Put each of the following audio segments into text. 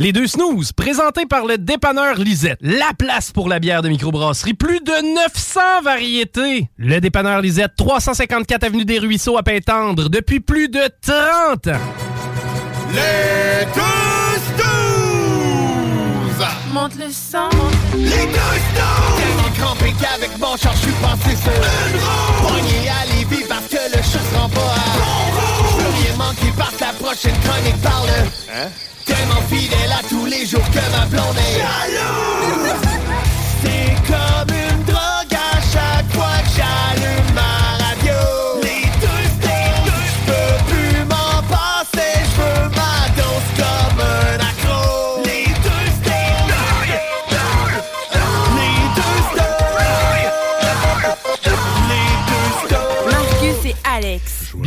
Les deux snooze, présentés par le dépanneur Lisette. La place pour la bière de microbrasserie. Plus de 900 variétés. Le dépanneur Lisette, 354 Avenue des Ruisseaux à Pintendre, depuis plus de 30 ans. Les deux snooze! Monte le sang. Les deux snooze! Tellement crampé qu'avec mon char, je suis passé sur une roue. Pogné à Lévis parce que le chat se rend pas à bon rouge. Plus rien manqué par la prochaine chronique parle. Hein? Tellement fidèle à tous les jours que ma blonde est jalouse. C'est comme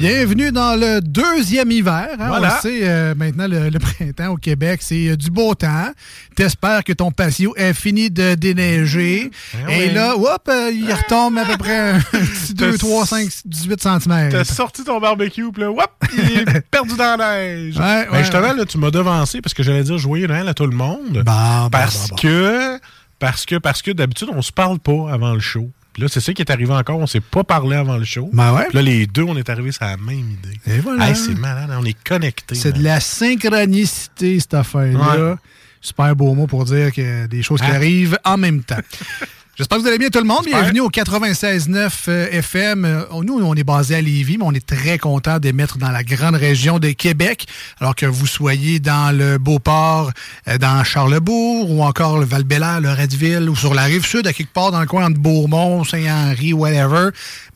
Bienvenue dans le deuxième hiver. hein. Voilà. On sait, euh, maintenant, le, le printemps au Québec, c'est euh, du beau temps. T'espères que ton patio est fini de déneiger. Ben Et oui. là, hop, euh, il retombe à peu près un petit 2, 3, 5, 18 cm. T'as sorti ton barbecue, puis là, whoop, il est perdu dans la neige. Ouais, Ben, ouais, justement, là, tu m'as devancé parce que j'allais dire joyeux Noël à tout le monde. Bon, bon, parce bon, bon. que, parce que, parce que d'habitude, on se parle pas avant le show. Puis là, c'est ça qui est arrivé encore. On s'est pas parlé avant le show. Ben ouais. Puis là, les deux, on est arrivés sur la même idée. Et voilà. Hey, c'est malade, hein, on est connectés. C'est de la synchronicité, cette affaire-là. Ouais. Super beau mot pour dire que des choses qui Hein? arrivent en même temps. J'espère que vous allez bien tout le monde. Bienvenue au 96.9 euh, FM. Euh, Nous, on est basé à Lévis, mais on est très content d'émettre dans la grande région de Québec, alors que vous soyez dans le Beauport, euh, dans Charlebourg, ou encore le val le Redville, ou sur la rive sud, à quelque part dans le coin entre Beaumont, Saint-Henri, whatever.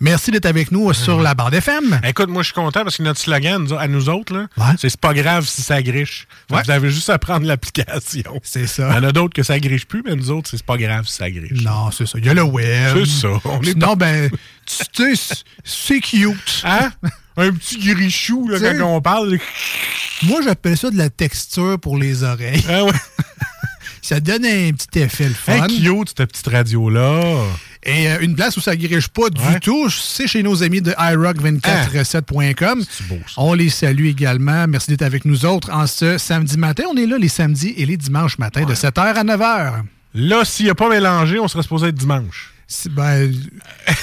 Merci d'être avec nous sur la bande FM. Écoute, moi, je suis content parce que notre slogan à nous autres, Ouais. c'est pas grave si ça griche. Ouais. Vous avez juste à prendre l'application. C'est ça. Il y en a d'autres que ça griche plus, mais nous autres, c'est pas grave si ça griche. Non, c'est ça. Il y a le web. C'est ça. On est Sinon, ben, tu sais, c'est cute. Hein? Un petit grichou, là, quand on parle. Moi, j'appelle ça de la texture pour les oreilles. Ah ouais. Ça donne un petit effet le fun. Hey, cute, cette petite radio-là. Et euh, une place où ça griche pas du Ouais. tout, c'est chez nos amis de iRock247.com. C'est beau, ça. On les salue également. Merci d'être avec nous autres en ce samedi matin. On est là les samedis et les dimanches matins de 7h à 9h. Là, s'il n'y a pas mélangé, on serait supposé être dimanche. Si, ben,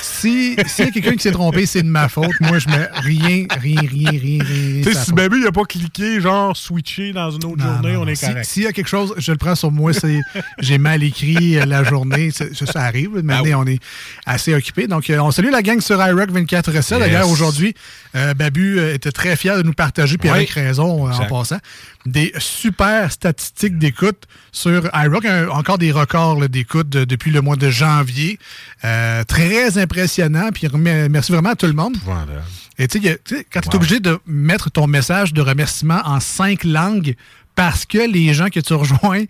si, s'il y a quelqu'un qui s'est trompé, c'est de ma faute. Moi, je mets rien, rien, rien, rien, rien. Tu sais, si bébé, il n'a pas cliqué, genre, switché dans une autre Non, journée, non, on est Si- correct. S'il y a quelque chose, je le prends sur moi, c'est j'ai mal écrit euh, la journée. Ça, arrive. Maintenant, Ah oui. on est assez occupé. Donc, euh, on salue la gang sur iRock 24 7 Yes. D'ailleurs, aujourd'hui, euh, Babu était très fier de nous partager, puis Oui. avec raison en passant, des super statistiques d'écoute sur iRock. Un- encore des records d'écoute de- depuis le mois de janvier. Euh, très impressionnant. Puis merci vraiment à tout le monde. Et tu sais, quand tu es Wow. obligé de mettre ton message de remerciement en cinq langues parce que les gens que tu rejoins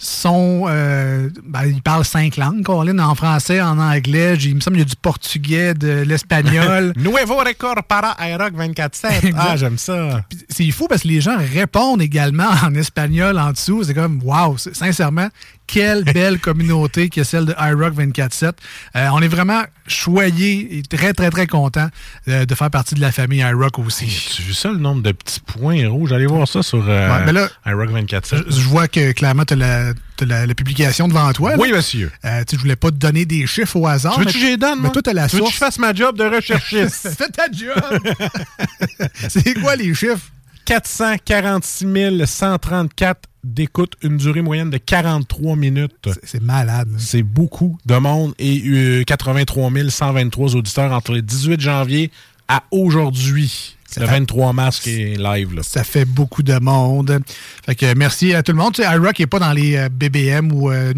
sont. euh, ben, ils parlent cinq langues, Colin, en français, en anglais. Il me semble qu'il y a du portugais, de l'espagnol. Nuevo record para iRock 24-7. Ah, j'aime ça. C'est fou parce que les gens répondent également en espagnol en dessous. C'est comme, wow, c'est- sincèrement, quelle belle communauté que celle de iRock 24-7. Euh, on est vraiment choyés et très, très, très contents euh, de faire partie de la famille iRock aussi. Tu vu ça, le nombre de petits points rouges? Allez voir ça sur euh, Ouais, mais là, iRock 24-7. Je, je vois que clairement, tu as, la, t'as la- la publication devant toi. là. Oui, monsieur. Je voulais pas te donner des chiffres au hasard. Tu veux que je les donne, Mais toi, tu as la Tu veux que source. je fasse ma job de recherchiste? Fais ta job! C'est quoi les chiffres? 446 134 d'écoute, une durée moyenne de 43 minutes. C'est malade. C'est beaucoup de monde et euh, 83 123 auditeurs entre le 18 janvier à aujourd'hui. Le 23 mars qui est live. Là. Ça fait beaucoup de monde. Fait que merci à tout le monde. Tu sais, iRock n'est pas dans les euh, BBM ou euh,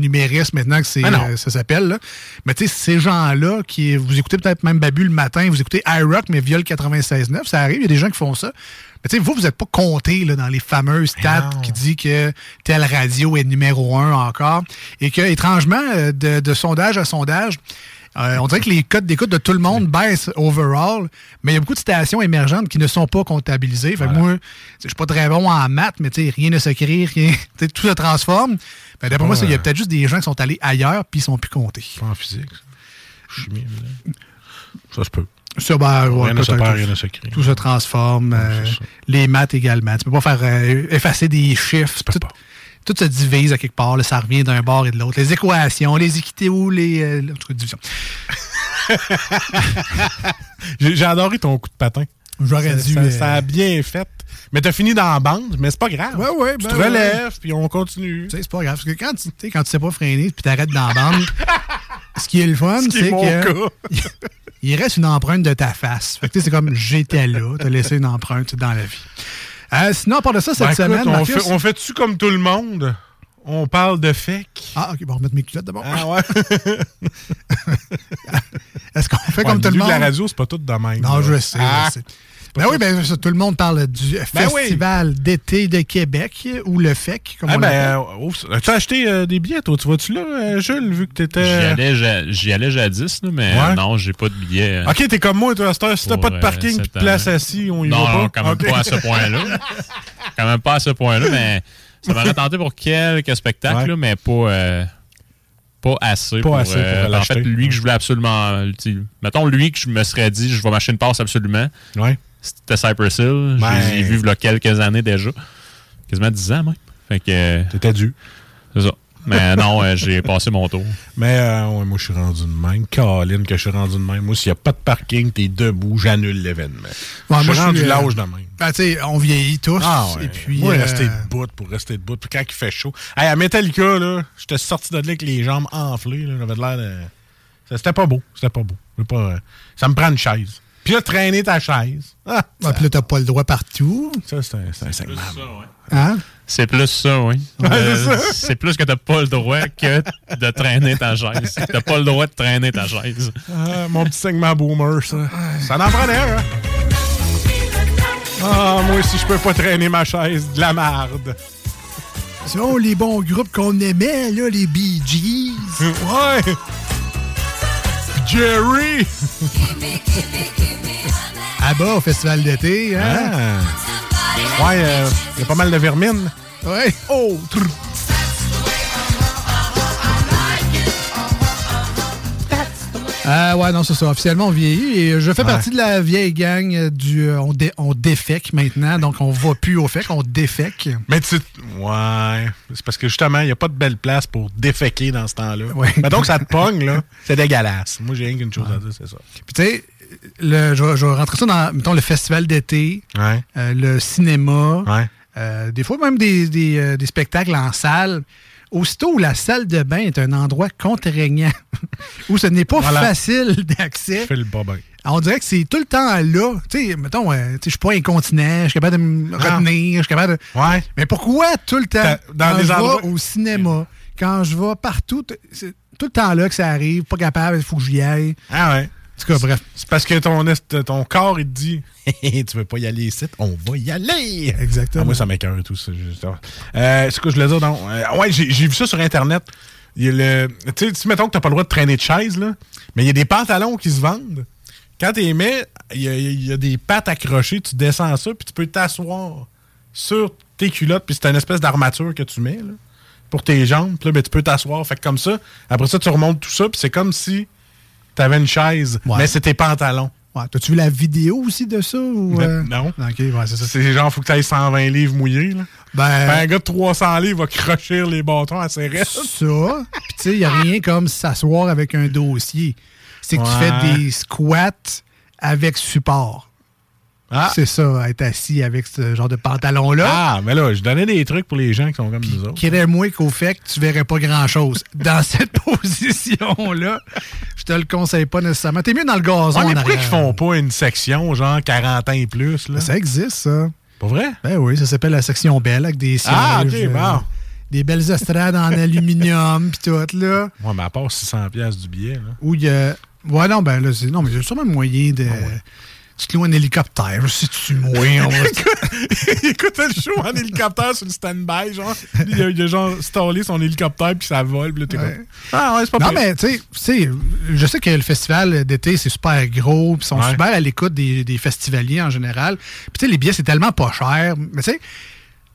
maintenant que c'est, Ah euh, ça s'appelle. Mais tu sais, ces gens-là, qui vous écoutez peut-être même Babu le matin, vous écoutez iRock, mais via le 96.9, ça arrive, il y a des gens qui font ça. Mais vous, vous n'êtes pas compté là, dans les fameuses stats qui dit que telle radio est numéro un encore. Et que, étrangement, euh, de, de sondage à sondage, euh, on dirait que les codes d'écoute de tout le monde baissent overall, mais il y a beaucoup de stations émergentes qui ne sont pas comptabilisées. Fait que moi, je suis pas très bon en maths, mais rien ne se crée, rien, tout se transforme. Que D'après moi, il y a peut-être juste des gens qui sont allés ailleurs puis ils sont plus comptés. Pas en physique. Chimie. Ça se peut. Ça, ben, ouais, Rien ne se peut-être perd, tout- rien ne se crée. Tout se transforme. euh, les maths également. Tu peux pas faire euh, effacer des chiffres. peux Tout, pas. tout se divise à quelque part. là, ça revient d'un bord et de l'autre. Les équations, les équités ou les. euh, en tout cas, division. J'ai adoré ton coup de patin. J'aurais dû. ça- ça a bien fait. Mais t'as fini dans la bande, mais c'est pas grave. Ouais, ouais, tu ben te relèves, puis on continue. Tu sais, c'est pas grave. Parce que quand tu, tu sais, quand tu sais pas freiner puis t'arrêtes dans la bande, ce qui est le fun, c'est que cas. il reste une empreinte de ta face. Fait que tu sais, c'est comme j'étais là, t'as laissé une empreinte dans la vie. Euh, sinon, à part de ça, cette Ben, écoute, semaine, on, Marcus- fait, on fait-tu comme tout le monde? On parle de fake? Ah, ok, bon, on va remettre mes culottes d'abord. Ah ouais? Est-ce qu'on fait Ouais, comme tout le monde? La radio, c'est pas tout de même. Non, là. je sais. Ah. je sais. Ben oui, ben ça, tout le monde parle du Ben oui. Festival d'été de Québec, ou le FEC, comme Ah on ben, euh, as-tu acheté euh, des billets, toi? Tu vas-tu là, euh, Jules, vu que J'y t'étais... allais, j'y allais jadis, là, mais Ouais. non, j'ai pas de billet. Ok, t'es comme moi, toi. Si t'as pas de parking pis de place assis, on y non, va pas? non, quand même pas à ce point-là. quand même pas à ce point-là, mais ça m'aurait tenté pour quelques spectacles, Ouais. là, mais pas, euh, pas assez. Pas pour, assez pour euh, en fait, lui que je voulais absolument. Mettons, lui que je me serais dit, je vais m'acheter une passe absolument. Ouais. C'était Cypress Hill. Ben. Je les ai vus il y a quelques années déjà. Quasiment 10 ans, même. Fait que. T'étais dû. C'est ça. Mais non, euh, j'ai passé mon tour. Mais euh, ouais, moi, je suis rendu de même. Caroline, que je suis rendu de même. Moi, s'il n'y a pas de parking, t'es debout, j'annule l'événement. Ouais, je suis rendu euh, l'âge de même. Ben, tu sais, on vieillit tous. Ah ouais. Et puis, moi, euh, rester debout pour rester debout. Puis quand il fait chaud. Hey, à Metallica, là, j'étais sorti de là avec les jambes enflées. là. J'avais de l'air de. C'était pas beau. C'était pas beau. Pas, Ça me prend une chaise. Puis là, traîner ta chaise. Ah, ouais, puis là, t'as pas le droit partout. ça, c'est un, c'est un segment. Hein? C'est plus ça, oui. Euh, c'est plus que t'as pas le droit que de traîner ta chaise. T'as pas le droit de traîner ta chaise. Ah, mon petit segment boomer, ça. Ça en prenait un, hein? Ah, moi aussi, je peux pas traîner ma chaise. De la marde. Sinon, les bons groupes qu'on aimait, là, les Bee Gees. Ouais! Jerry! À bas au festival d'été, hein? Ah. Ouais, il y a pas mal de vermine. Ouais. Oh! Ah ouais, non, c'est ça. Officiellement, on vieillit. Et je fais Ouais. partie de la vieille gang du... euh, on, dé- on défèque maintenant, donc on va plus au FEC, on défèque. Mais tu. Ouais. C'est parce que justement, il n'y a pas de belle place pour déféquer dans ce temps-là. Ouais. Mais donc, ça te pogne, là. C'est dégueulasse. Moi, j'ai rien qu'une chose à dire, c'est ça. Puis tu sais, le- je, vais- je vais rentrer ça dans, mettons, le festival d'été, euh, le cinéma, euh, des fois même des, des, des spectacles en salle. Aussitôt où la salle de bain est un endroit contraignant, où ce n'est pas Voilà. facile d'accès, Je fais le pas bien. on dirait que c'est tout le temps là. Tu sais, mettons, euh, je suis pas incontinent, je suis capable de me retenir, je suis capable de... Ouais. Mais pourquoi tout le temps, dans quand des je endroits- vais au cinéma, quand je vais partout, c'est tout le temps là que ça arrive, pas capable, il faut que j'y aille. Ah ouais. En tout cas, bref. C'est parce que ton, est- ton corps, il te dit Tu veux pas y aller ici On va y aller Exactement. Ah, moi, ça m'écoeure et tout. ça, Euh, c'est quoi je voulais dire? Non. Euh, ouais, j'ai vu ça sur Internet. Il y a le. Tu sais, mettons que t'as pas le droit de traîner de chaise, là, mais il y a des pantalons qui se vendent. Quand tu les mets, il y, a- il y a des pattes accrochées, tu descends ça, puis tu peux t'asseoir sur tes culottes, puis c'est une espèce d'armature que tu mets, là, pour tes jambes, puis là, ben, tu peux t'asseoir. Fait que comme ça, après ça, tu remontes tout ça, puis c'est comme si t'avais une chaise, Ouais. mais c'est tes pantalons. Ouais, T'as-tu vu la vidéo aussi de ça? Ou, euh? Non. Ok, ouais, c'est ça. C'est genre, faut que tu ailles 120 livres mouillés, là. Ben, Ben, un gars de 300 livres va crochir les bâtons à ses restes. ça. Puis tu sais, il n'y a rien comme s'asseoir avec un dossier. C'est que tu fais des squats avec support. Ah. C'est ça, être assis avec ce genre de pantalon-là. Ah, mais là, je donnais des trucs pour les gens qui sont comme nous autres. Crée-moi qu'au fait que tu verrais pas grand-chose. Dans cette position-là, je te le conseille pas nécessairement. T'es mieux dans le gazon. Ouais, mais pourquoi ils font pas une section, genre 40 ans et plus? Là? Ça existe, ça. Pas vrai? Ben oui, ça s'appelle la section belle avec des sièges. Ah, ok, euh, bon. Des belles estrades en aluminium pis tout, là. Ouais, mais à part 600$ piastres du billet, là. Où il y a. Ouais, non, ben là, c'est. Non, mais il y a sûrement moyen de. Tu te loues un hélicoptère, si tu moyen. on va- il écoutait le show en hélicoptère sur le stand-by, genre. Il a, il a genre stallé son hélicoptère puis ça vole, puis là, t'es Ouais. comme. Ah ouais, c'est pas Non, pire. mais tu sais- tu sais, je sais que le festival d'été, c'est super gros, puis ils sont Ouais. super à l'écoute des, des festivaliers en général. Puis tu sais, les billets, c'est tellement pas cher. Mais tu sais,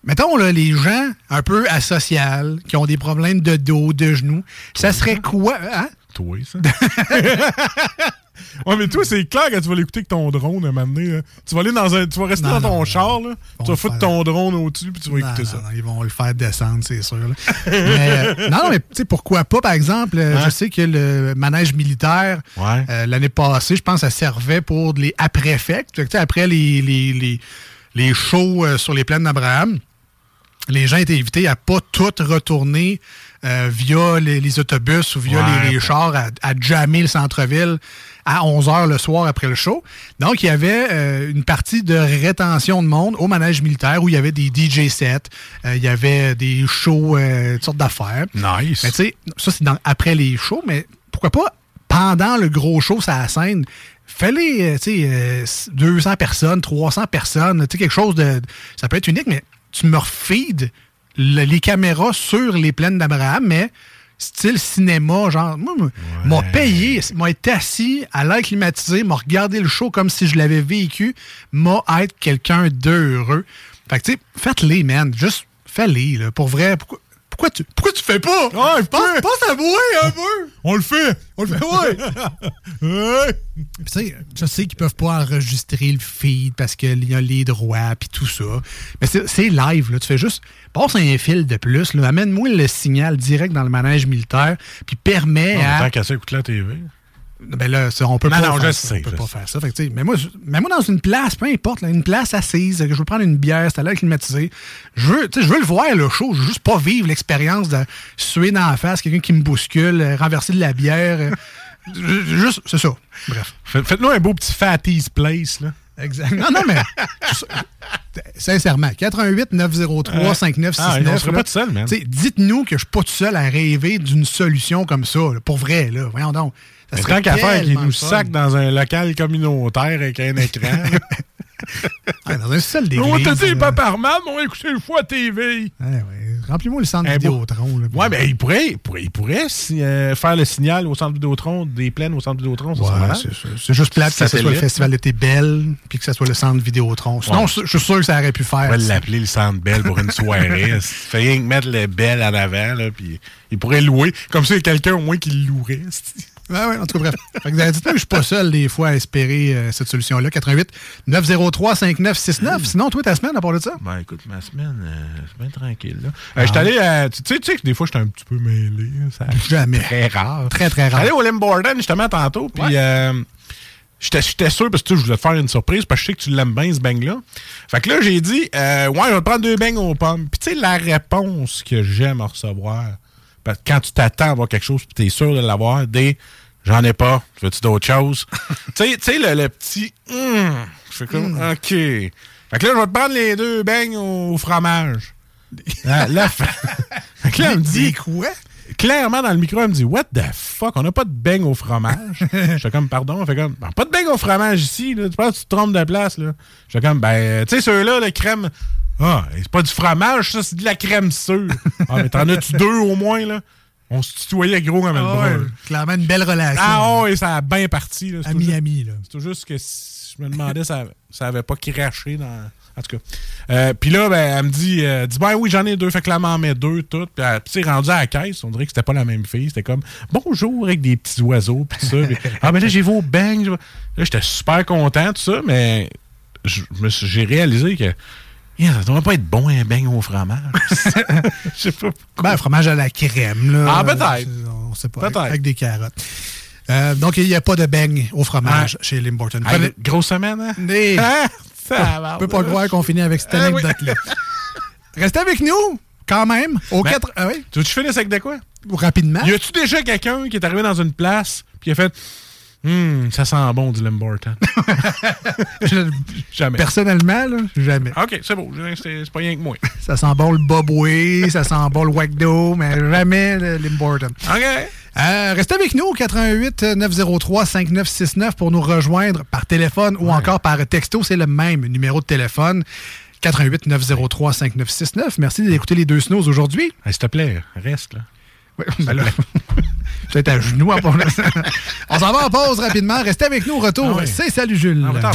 mettons, là, les gens un peu asociales, qui ont des problèmes de dos, de genoux, ça serait quoi, hein? Toi, ça. ouais, mais toi, c'est clair que tu vas l'écouter avec ton drone un moment donné. là. Tu vas aller dans un. Tu vas rester Non, dans ton non, char, là. Tu vas va foutre faire- ton drone au-dessus, puis tu vas Non, écouter ça. ils vont le faire descendre, c'est sûr. là. mais, euh, non, mais tu sais, pourquoi pas, par exemple, euh, je sais que le manège militaire, Ouais. euh, l'année passée, je pense, ça servait pour les après-fêtes. Après les, les, les, les shows euh, sur les plaines d'Abraham, les gens étaient invités à pas tout retourner euh, via les, les autobus ou via Ouais. les, les chars à, à jammer le centre-ville à 11 h le soir après le show. Donc, il y avait euh, une partie de rétention de monde au manège militaire où il y avait des DJ sets, euh, il y avait des shows, euh, toutes sortes d'affaires. Nice. Mais tu sais, ça, c'est dans- après les shows, mais pourquoi pas pendant le gros show, ça scène, euh, tu sais, euh, 200 personnes, 300 personnes, tu sais, quelque chose de. Ça peut être unique, mais tu me refeed le- les caméras sur les plaines d'Abraham, mais style cinéma, genre, moi, m'a payé, m'a été assis à l'air climatisé, m'a regardé le show comme si je l'avais vécu, m'a être quelqu'un d'heureux. Fait que, tu sais, faites-les, man. Juste fais-les, là. Pour vrai, pourquoi, pourquoi tu, pourquoi tu fais pas? Ouais, pense, pense à moi un peu! On le fait! On le fait, ouais! Tu sais, je sais qu'ils peuvent pas enregistrer le feed parce qu'il y a les droits puis tout ça. Mais c'est c'est live, là. Tu fais juste, passe un fil de plus, là. Amène-moi le signal direct dans le manège militaire puis permet Non, à... Tant qu'à ça, écoute la TV. Ben là, ça, on peut Non, pas non, faire je ça. sais, on peut je pas sais. faire ça. Fait que, mais moi, mais moi, dans une place, peu importe, là, une place assise, que je veux prendre une bière, c'est à l'air climatisé. Je veux, je veux le voir, le show. Je veux juste pas vivre l'expérience de suer dans la face, quelqu'un qui me bouscule, euh, renverser de la bière. euh, ju- juste, c'est ça. Bref. Fait- Faites-nous un beau petit Fatty's Place, là. Exact. Non, non, mais sincèrement, 88 903 5969. Ah, on serait pas tout seul, man. Dites-nous que je suis pas tout seul à rêver d'une solution comme ça, là, pour vrai. Là. Voyons donc. Ça Mais serait tant qu'à faire qu'ils nous sacent dans un local communautaire avec un écran. Ah, dans un seul d'église. on t'a dit, pas par mal, mais on va écouter une fois TV. Ouais, ouais. Remplis-moi le centre beau- Vidéotron. là. Ouais, mais il pourrait, il pourrait, il pourrait si, euh, faire le signal au centre Vidéotron, des plaines au centre Vidéotron. ça Ouais, c'est juste plate que ce soit le festival d'été Belle puis que ce soit le centre Vidéotron. Sinon, Ouais. je suis sûr que ça aurait pu On faire. va ça. l'appeler le centre Belle pour une soirée. Fait rien que mettre le Belle en avant, là, puis il pourrait louer. Comme ça, il y a quelqu'un au moins qui le louerait. Ouais, ouais, en tout cas, bref. Fait que, dites-moi que je suis pas seul des fois à espérer euh, cette solution-là. 88 903 5969. Sinon, toi, ta semaine, à part de ça? Ben écoute, ma semaine, euh, c'est bien tranquille. Là. Euh, J'étais allé, euh, tu sais, tu sais que des fois, j'étais un petit peu mêlé. Ça, Jamais. Très rare. Très, très rare. J'allais au Limborden, justement, tantôt, puis euh, j'étais j'étais sûr, parce que je voulais te faire une surprise, parce que je sais que tu l'aimes bien, ce bang-là. Fait que là, j'ai dit, euh, ouais, je vais prendre deux bangs aux pommes. Puis tu sais, la réponse que j'aime à recevoir, parce que quand tu t'attends à avoir quelque chose, tu es sûr de l'avoir, des j'en ai pas, veux-tu d'autres choses? tu sais, tu sais, le, le petit, hum, je fais comme, OK. Fait que là, je vais te prendre les deux beignes au fromage. Là, là, fait fait que là, elle me dit, quoi? clairement dans le micro, elle me dit What the fuck, on n'a pas de beigne au fromage? J'étais comme pardon, elle fait comme Ben, pas de beigne au fromage ici, là. Tu penses que tu te trompes de place là? J'étais comme ben tu sais ceux-là, la crème. Ah, c'est pas du fromage, ça, c'est de la crème sûre. ah, mais t'en as-tu deux au moins là? On se tutoyait gros comme Ah ouais, clairement, une belle relation. Ah ouais, ça a bien parti. là. Juste- Ami-ami, là. c'est tout juste que si- je me demandais ça, ça avait pas craché dans. En tout cas. Euh, puis là, ben, elle me dit, euh, dis, ben oui, j'en ai deux. Fait que là, elle m'en met deux, toutes. Puis, c'est rendu à la caisse. On dirait que c'était pas la même fille. C'était comme, bonjour, avec des petits oiseaux. Puis ça. Ah, mais là, j'ai vos bangs. Là, j'étais super content, tout ça. Mais j'ai réalisé que. Yeah, ça devrait pas être bon un beigne au fromage. Je sais pas. Ben, fromage à la crème, là. Ah, peut-être. On sait pas. Peut-être. Avec des carottes. Euh, donc, il n'y a pas de beigne au fromage chez Lim Hortons. Hey, grosse semaine, hein? Des- Hein? On peut pas croire qu'on finit avec cette Ah oui. anecdote-là. Restez avec nous, quand même, au Ben, 4... Ah oui? Tu veux que je finisse avec de quoi? Rapidement. Y a-tu déjà quelqu'un qui est arrivé dans une place puis il a fait Hum, ça sent bon du Limborton. Jamais. Personnellement, là, jamais. OK, c'est beau. C'est pas rien que moi. Ça sent bon le Bobway, ça sent bon le Wagdo, mais jamais le l'Important. OK. Euh, restez avec nous au 88 903 5969 pour nous rejoindre par téléphone ou encore par texto. C'est le même numéro de téléphone. 88 903 5969. Merci d'écouter les deux snows aujourd'hui. Hey, S'il te plaît, reste là. Ouais, ben là, Peut-être à genoux à part- On s'en va en pause rapidement. Restez avec nous au retour. Ah oui. C'est Salut Jules. Ah.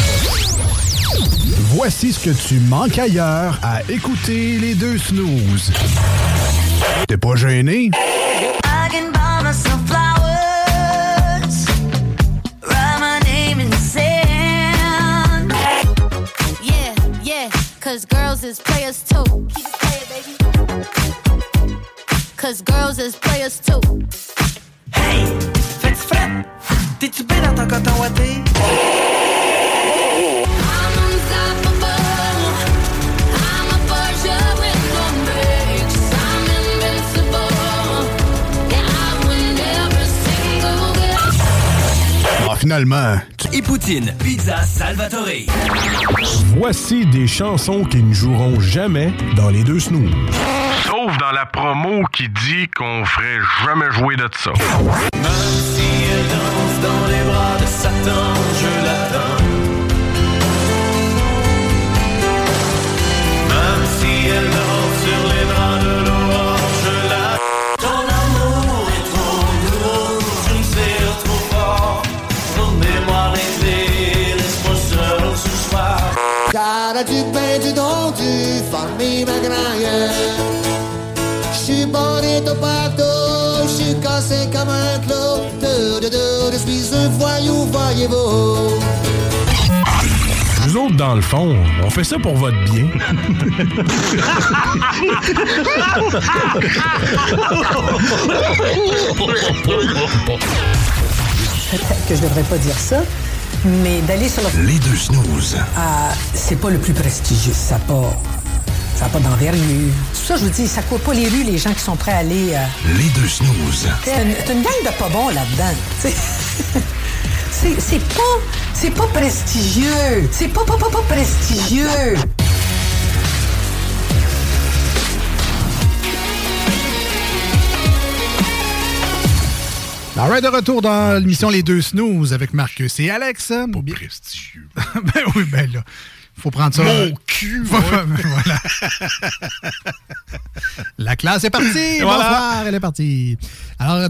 Voici ce que tu manques ailleurs à écouter les deux snooze. T'es pas gêné? I can buy myself flowers, write my name in the sand. Yeah, yeah, cause girls is players too. Keep it playing, baby. Cause girls is players too. Hey, fais-tu frais? T'es-tu bien dans ton coton ouaté? I'm unstoppable. I'm a Porsche with no brakes. I'm invincible. Yeah, I win every single game. Ah, finalement, Et Poutine, Pizza Salvatore. voici des chansons qui ne joueront jamais dans les deux snooze. Sauf dans la promo qui dit qu'on ferait jamais jouer de ça. Même si elle danse dans les bras de Satan, je l'attends. Même si elle danse sur les bras de l'aurore, je l'attends. Ton amour est trop lourd, je me serre trop fort. Remets-moi l'été, laisse-moi seul ce soir. Cara de peito dom de família granha Je suis partout, je suis cassé comme un clou de, de, de, Je suis un voyou, voyez-vous Nous autres, dans le fond, on fait ça pour votre bien. Peut-être que je devrais pas dire ça, mais d'aller sur le... Les deux snooze. Ah, c'est pas le plus prestigieux. Ça pas... Ça a pas d'envergure. C'est ça je vous dis, ça court pas les rues, les gens qui sont prêts à aller... euh, Les deux snooze. C'est une, gang de pas bons là-dedans. C'est c'est pas... C'est pas prestigieux. C'est pas, pas, pas, pas prestigieux. All right, de retour dans l'émission Les Deux Snooze avec Marcus et Alex. Pas prestigieux. ben oui, ben là. Faut prendre ça. Mon cul, ouais. voilà. La classe est partie. Voilà. Bonsoir, elle est partie. Alors,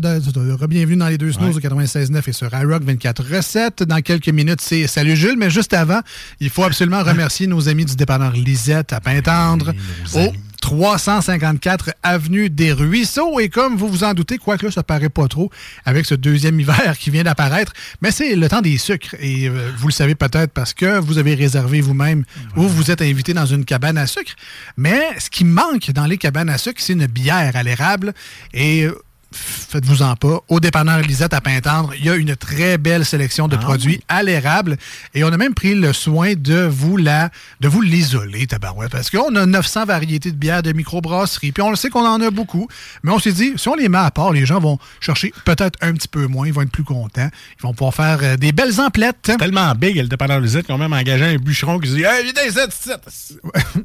bienvenue dans les deux snooze au 96.9 et sur iRock 24 recettes. Dans quelques minutes, c'est Salut Jules, mais juste avant, il faut absolument remercier nos amis du dépanneur Lisette à Pintendre au 354 Avenue des Ruisseaux. Et comme vous vous en doutez, quoique là, ça paraît pas trop avec ce deuxième hiver qui vient d'apparaître, mais c'est le temps des sucres. Et euh, vous le savez peut-être parce que vous avez réservé vous-même ou vous êtes invité dans une cabane à sucre. Mais ce qui manque dans les cabanes à sucre, c'est une bière à l'érable. Et euh, faites-vous-en pas. Au dépanneur Lisette à Pintendre, il y a une très belle sélection de produits à l'érable. Et on a même pris le soin de vous la, de vous l'isoler, tabarouette. Parce qu'on a 900 variétés de bières de microbrasserie. Puis on le sait qu'on en a beaucoup. Mais on s'est dit, si on les met à part, les gens vont chercher peut-être un petit peu moins. Ils vont être plus contents. Ils vont pouvoir faire euh, des belles emplettes. Tellement big, le dépanneur Lisette, qu'ils ont même engagé un bûcheron qui dit Hey, viens ici.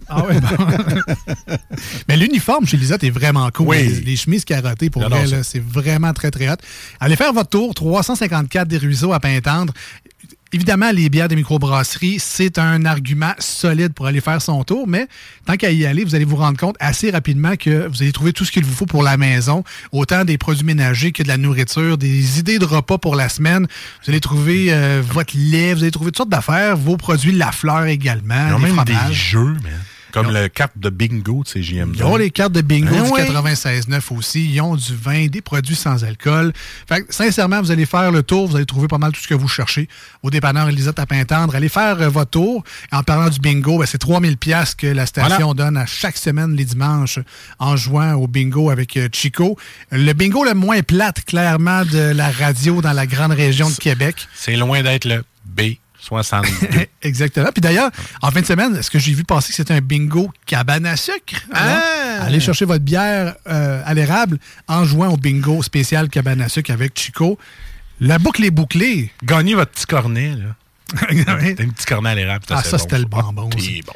Ah bon. Mais l'uniforme chez Lisette est vraiment cool. Oui. Les, les chemises carottées, pour ça. Là, c'est vraiment très, très hot. Allez faire votre tour, 354 des Ruisseaux à Pintendre. Évidemment, les bières des microbrasseries, c'est un argument solide pour aller faire son tour, mais tant qu'à y aller, vous allez vous rendre compte assez rapidement que vous allez trouver tout ce qu'il vous faut pour la maison, autant des produits ménagers que de la nourriture, des idées de repas pour la semaine. Vous allez trouver euh, votre lait, vous allez trouver toutes sortes d'affaires, vos produits La Fleur également, Ils ont des même fromages. des jeux, man. Comme le carte de bingo de CGM. Ils ont les cartes de bingo Ah du ouais. 96.9 aussi. Ils ont du vin, des produits sans alcool. Fait que, sincèrement, vous allez faire le tour. Vous allez trouver pas mal tout ce que vous cherchez. Au dépanneur Elisette à Pintendre, allez faire euh, votre tour. En parlant du bingo, ben, c'est 3000 pièces que la station donne à chaque semaine les dimanches en jouant au bingo avec euh, Chico. Le bingo le moins plate, clairement, de la radio dans la grande région de Québec. C'est loin d'être le B 60. Exactement. Puis d'ailleurs, en fin de semaine, est-ce que j'ai vu passer que c'était un bingo cabane à sucre? Ah! Allez chercher votre bière euh, à l'érable en jouant au bingo spécial cabane à sucre avec Chico. La boucle est bouclée. Gagnez votre petit cornet, là. T'as un petit cornet à l'érable. Ah, ça, c'était le bonbon. Ah, ça. puis bon.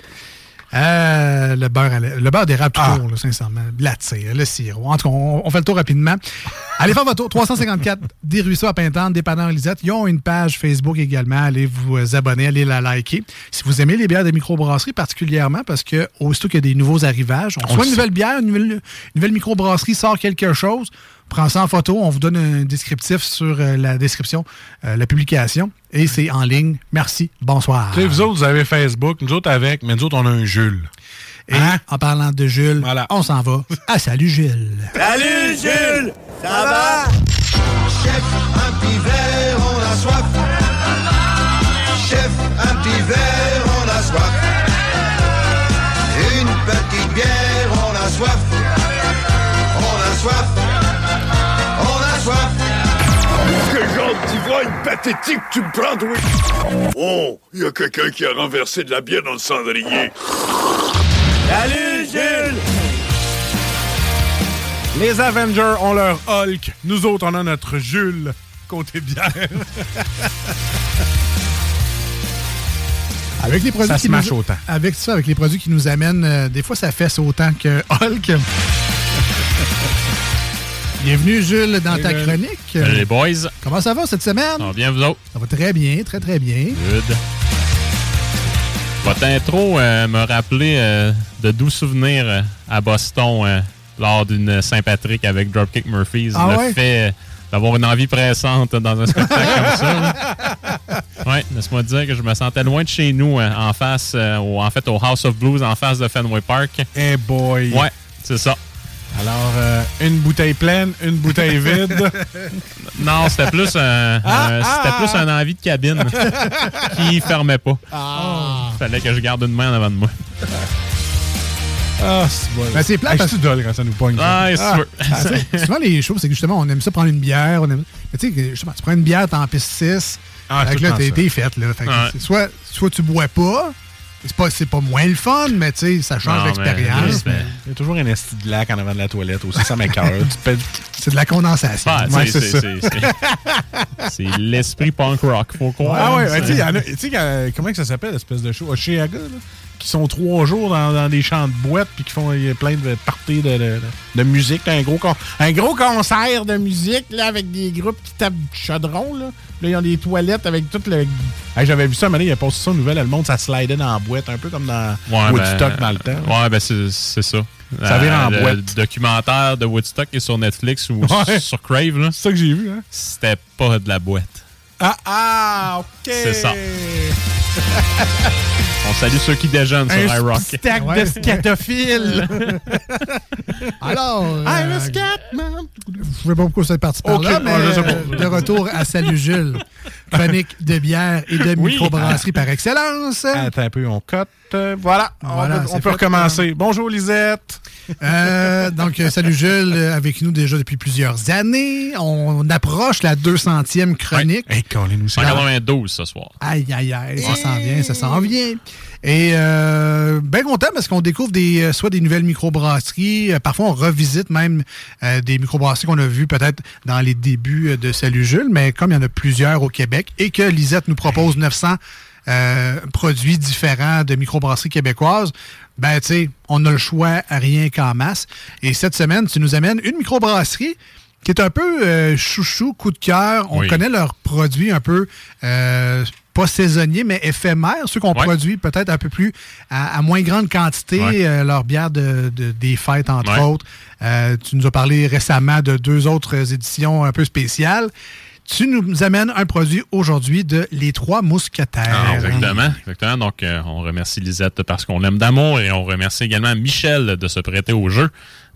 Euh, le beurre, à le beurre d'érable tout Ah. court, là, sincèrement. La tire, le sirop. En tout cas, on, on fait le tour rapidement. Allez faire votre tour. 354 des Ruisseaux à Pintante, dépanneur Lisette. Ils ont une page Facebook également. Allez vous euh, abonner, allez la liker. Si vous aimez les bières des microbrasseries particulièrement, parce que aussitôt qu'il y a des nouveaux arrivages, on, On soit une nouvelle bière, une nouvelle, une nouvelle microbrasserie sort quelque chose, prends ça en photo, on vous donne un descriptif sur euh, la description, euh, la publication, et c'est en ligne. Merci, bonsoir. Tu sais, vous autres, vous avez Facebook, nous autres avec, mais nous autres, on a un Jules. Et en parlant de Jules, on s'en va à Salut Jules. Salut Jules, ça va? Chef, un pathétique tu me prends, toi? Oh, il y a quelqu'un qui a renversé de la bière dans le cendrier. Salut Jules Les Avengers ont leur Hulk. Nous autres, on a notre Jules côté bière. Avec les produits Ça qui se mâche nous, autant. Avec ça, avec les produits qui nous amènent, euh, des fois ça fesse autant que Hulk. Bienvenue Jules dans ta chronique. Salut, les boys. Comment ça va cette semaine? Ça va bien, vous autres? Ça va très bien, très très bien. Good. Votre intro euh, me rappelait euh, de doux souvenirs euh, à Boston lors d'une Saint-Patrick avec Dropkick Murphys. Ah le ouais? fait d'avoir une envie pressante dans un spectacle comme ça. Ouais, laisse-moi dire que je me sentais loin de chez nous, en face, au- en fait, au House of Blues, en face de Fenway Park. Hey boy. Ouais, c'est ça. Alors, euh, une bouteille pleine, une bouteille vide. Non, c'était plus, un- Ah, un- ah, c'était plus ah. un envie de cabine qui fermait pas. Ah. Fallait que je garde une main en avant de moi. Ah, c'est bon. Ben, c'est plat parce- quand ça nous pogne. Ah, c'est souvent, les choses, c'est que justement, on aime ça prendre une bière. On aime... Mais tu sais, justement, tu prends une bière, t'es en piste 6. Ah, fait que là, t'es faite. Là. Fait que soit, soit tu bois pas, c'est pas, c'est pas moins le fun, mais tu sais, ça change l'expérience. Il y a toujours un esti de lac en avant de la toilette aussi, ça fais- C'est de la condensation. Ah, Ouais, c'est- ça. l'esprit punk rock, faut croire. Ah ouais, tu sais, il y en a- tu sais, quand- comment que ça s'appelle, l'espèce de show? Oshiaga, là? Qui sont trois jours dans, dans des champs de boîtes puis qui font plein de parties de, de, de musique. là, un, gros un gros concert de musique là, avec des groupes qui tapent du chaudron. Là, Là, ils ont des toilettes avec tout le. Hey, J'avais vu ça, moment donné, il a posté ça aux nouvelles, le monde, ça slidait dans la boîte, un peu comme dans Ouais, Woodstock ben, dans le temps. Ouais, ben c'est ça. Ça vire en le boîte. documentaire de Woodstock qui est sur Netflix ou Ouais. sur Crave, là. C'est ça que j'ai vu, hein? C'était pas de la boîte. Ah, ah, OK. C'est ça. On salue ceux qui déjeunent sur Un iRock. stack Ouais. de scatophiles. Alors, I'm a euh, scatman. je sais pas pourquoi c'est parti par là, ouais, mais euh, de retour à Salut Jules. Chronique de bière et de Oui. microbrasserie par excellence. Attends un peu, on cote. Euh, voilà, on peut, on recommencer. Bonjour Lisette. Euh, donc, euh, salut Jules, euh, avec nous déjà depuis plusieurs années. On approche la 200e chronique. Hey, nous 192 ce soir. Aïe, aïe, aïe, ça s'en vient, ça s'en vient. Et euh, bien content parce qu'on découvre des, euh, soit des nouvelles microbrasseries, euh, parfois on revisite même euh, des microbrasseries qu'on a vues peut-être dans les débuts de Salut Jules, mais comme il y en a plusieurs au Québec et que Lisette nous propose 900 euh, produits différents de microbrasseries québécoises, ben tu sais, on a le choix à rien qu'en masse. Et cette semaine, tu nous amènes une microbrasserie qui est un peu euh, chouchou, coup de cœur. On Oui. connaît leurs produits un peu euh, pas saisonniers, mais éphémères, ceux qu'on Ouais. produit peut-être un peu plus à, à moins grande quantité, Ouais. euh, leur bière de, de- des fêtes, entre Ouais. autres. Tu nous as parlé récemment de deux autres éditions un peu spéciales. Tu nous amènes un produit aujourd'hui de Les Trois Mousquetaires. Ah, exactement, exactement. Donc, euh, on remercie Lisette parce qu'on l'aime d'amour et on remercie également Michel de se prêter au jeu.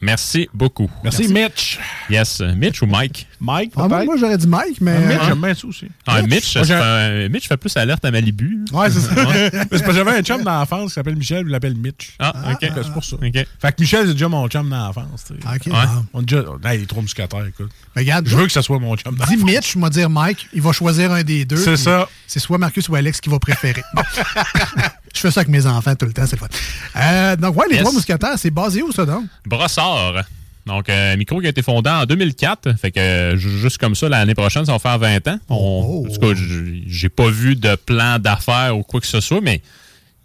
Merci beaucoup. Merci, Mitch. Yes, Mitch ou Mike? Mike, Ah, moi, moi, j'aurais dit Mike, mais. Mitch, euh, j'aime bien ça aussi. Ah, Mitch, Moi, un- Mitch fait plus alerte à Malibu. Ouais, c'est ça. Ouais. Mais parce que j'avais un chum d'enfance qui s'appelle Michel, je l'appelle Mitch. Ah, ok. C'est pour ça. OK. Fait que Michel, c'est déjà mon chum tu sais. Ok, Ouais. On est déjà... Hey, il est trop muscataire, écoute. Regarde, Je veux que ça soit mon chum Dis. Mitch, moi dire Mike, il va choisir un des deux. C'est ça. C'est soit Marcus ou Alex qui va préférer. Je fais ça avec mes enfants tout le temps, c'est le fun. Euh, donc, ouais, les Yes. trois mousquetaires, c'est basé où ça donc? Brossard. Donc, euh, un micro qui a été fondé en 2004. Fait que euh, ju- juste comme ça, l'année prochaine, ça va faire 20 ans. On- En tout cas, j- j'ai pas vu de plan d'affaires ou quoi que ce soit, mais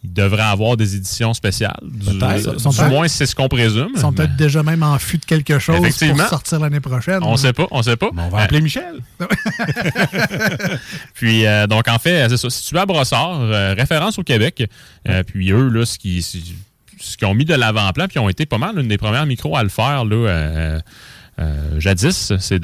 il devrait avoir des éditions spéciales. Du, du moins, c'est ce qu'on présume. Ils sont peut-être déjà même en fût de quelque chose pour sortir l'année prochaine. On sait pas, on sait pas. On va appeler Michel. Puis, euh, donc, en fait, c'est ça. Situé à Brossard, euh, référence au Québec. Euh, puis, eux, là, ce qui- ce qu'ils ont mis de l'avant-plan, puis ils ont été pas mal une des premières micros à le faire, là, euh, jadis, c'est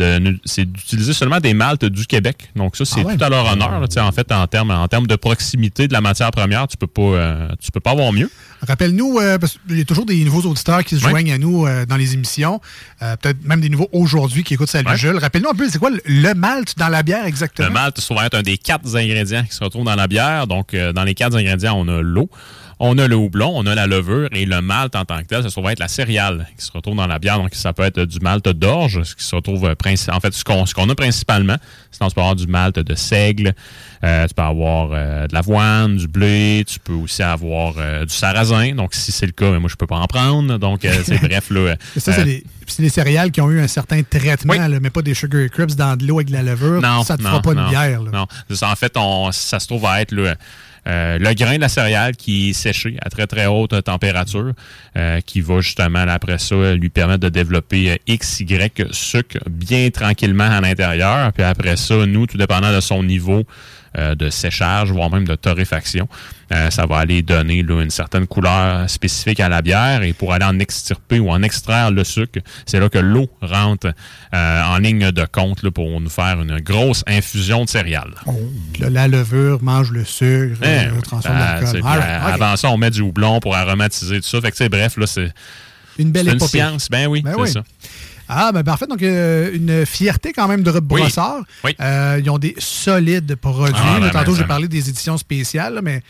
d'utiliser seulement des maltes du Québec. Donc, ça, c'est Ah ouais? tout à leur honneur. là. Tu sais, en fait, en termes en termes de proximité de la matière première, tu peux pas, euh, tu peux pas avoir mieux. Rappelle-nous, euh, parce qu'il y a toujours des nouveaux auditeurs qui se joignent à nous dans les émissions. Peut-être même des nouveaux aujourd'hui qui écoutent Salut. Jules. Rappelle-nous un peu, c'est quoi le, le malt dans la bière exactement? Le malt, souvent, est un des quatre ingrédients qui se retrouvent dans la bière. Donc, dans les quatre ingrédients, on a l'eau, on a le houblon, on a la levure et le malt en tant que tel, ça se trouve être la céréale qui se retrouve dans la bière. Donc, ça peut être du malt d'orge, ce qui se retrouve euh, en fait, ce qu'on a principalement. Sinon, tu peux avoir du malt de seigle, euh, tu peux avoir euh, de l'avoine, du blé, tu peux aussi avoir euh, du sarrasin. Donc, si c'est le cas, mais moi, je peux pas en prendre. Donc, c'est bref, là. Ça, c'est des, céréales qui ont eu un certain traitement, là, mais pas des sugar crisps dans de l'eau avec de la levure. Non, ça te non, fera pas non, une bière. là. Non, en fait, on, ça se trouve à être le, euh, le grain de la céréale qui est séché à très très haute température, euh, qui va justement après ça lui permettre de développer euh, X, Y sucre bien tranquillement à l'intérieur. Puis après ça, nous, tout dépendant de son niveau euh, de séchage, voire même de torréfaction, euh, ça va aller donner là, une certaine couleur spécifique à la bière. Et pour aller en extirper ou en extraire le sucre, c'est là que l'eau rentre euh, en ligne de compte là, pour nous faire une grosse infusion de céréales. Là, la levure mange le sucre, Eh euh, transforme Ah, l'alcool. ok. Avant ça, on met du houblon pour aromatiser tout ça. Fait que, bref, là, c'est Une belle c'est une épopée. science. Ben oui, Ben c'est oui. ça. Ah, ben parfait. Donc, euh, une fierté quand même de Rub Oui. Brossard. Oui. Euh, ils ont des solides produits. Ah, Là, ben, tantôt, ben, j'ai ben. parlé des éditions spéciales, là, mais tu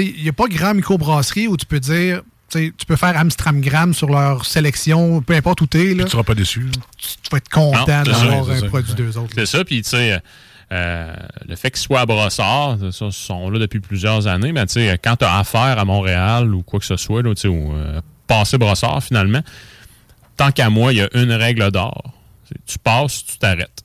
sais, il n'y a pas grand microbrasserie où tu peux dire, tu peux faire Amstramgram sur leur sélection, peu importe où tu es. Tu seras pas déçu. Tu, tu vas être content d'avoir un ça. produit d'eux autres. C'est ça, puis tu sais, euh, le fait qu'ils soient à Brossard, ça, ils sont là depuis plusieurs années, mais tu sais, quand tu as affaire à Montréal ou quoi que ce soit, là, ou euh, passer Brossard finalement, tant qu'à moi, il y a une règle d'or. Tu passes, tu t'arrêtes.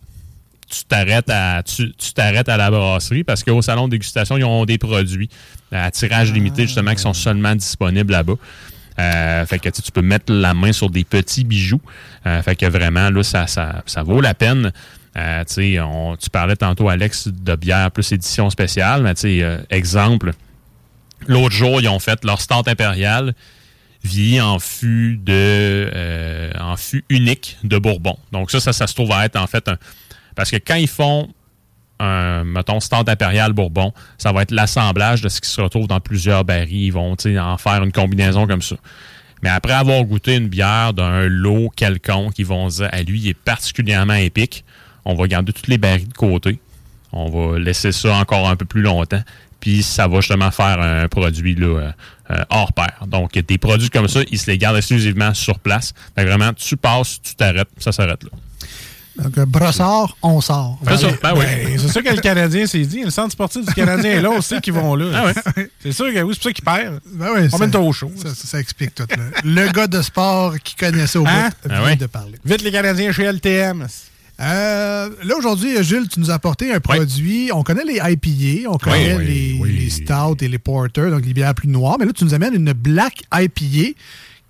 Tu t'arrêtes à tu t'arrêtes à la brasserie parce qu'au salon de dégustation, ils ont des produits à tirage limité justement qui sont seulement disponibles là-bas. Euh, fait que tu peux mettre la main sur des petits bijoux. Euh, fait que vraiment, là, ça, ça, ça vaut la peine. Euh, tu parlais tantôt, Alex, de bière plus édition spéciale. Mais exemple, l'autre jour, ils ont fait leur start impérial vieilli en fût de euh, en fût unique de Bourbon. Donc ça, ça, se trouve à être en fait un. Parce que quand ils font un, mettons, stand impérial Bourbon, ça va être l'assemblage de ce qui se retrouve dans plusieurs barils. Ils vont en faire une combinaison comme ça. Mais après avoir goûté une bière d'un lot quelconque, ils vont dire, à lui, il est particulièrement épique. On va garder toutes les barils de côté. On va laisser ça encore un peu plus longtemps. Puis ça va justement faire un produit là, euh, euh, hors pair. Donc, des produits comme ça, ils se les gardent exclusivement sur place. Fait que vraiment, tu passes, tu t'arrêtes, ça s'arrête là. Donc, Brossard, on sort. C'est ça, ben oui. Ben, c'est ça que le Canadien s'est dit. Le centre sportif du Canadien est là aussi qu'ils vont là. Ah ouais. C'est sûr que oui, c'est pour ça qu'ils perdent. Ben oui, On met au chaud. Ça, ça- ça explique tout. là. Le gars de sport qui connaît ça au Hein? bout Ah vient ouais. de parler. Vite les Canadiens chez LTM. Euh, là, aujourd'hui, Jules, tu nous as apporté un produit. On connaît les IPA, on connaît Oui, les, oui. les stouts et les porters, donc les bières plus noires. Mais là, tu nous amènes une black IPA.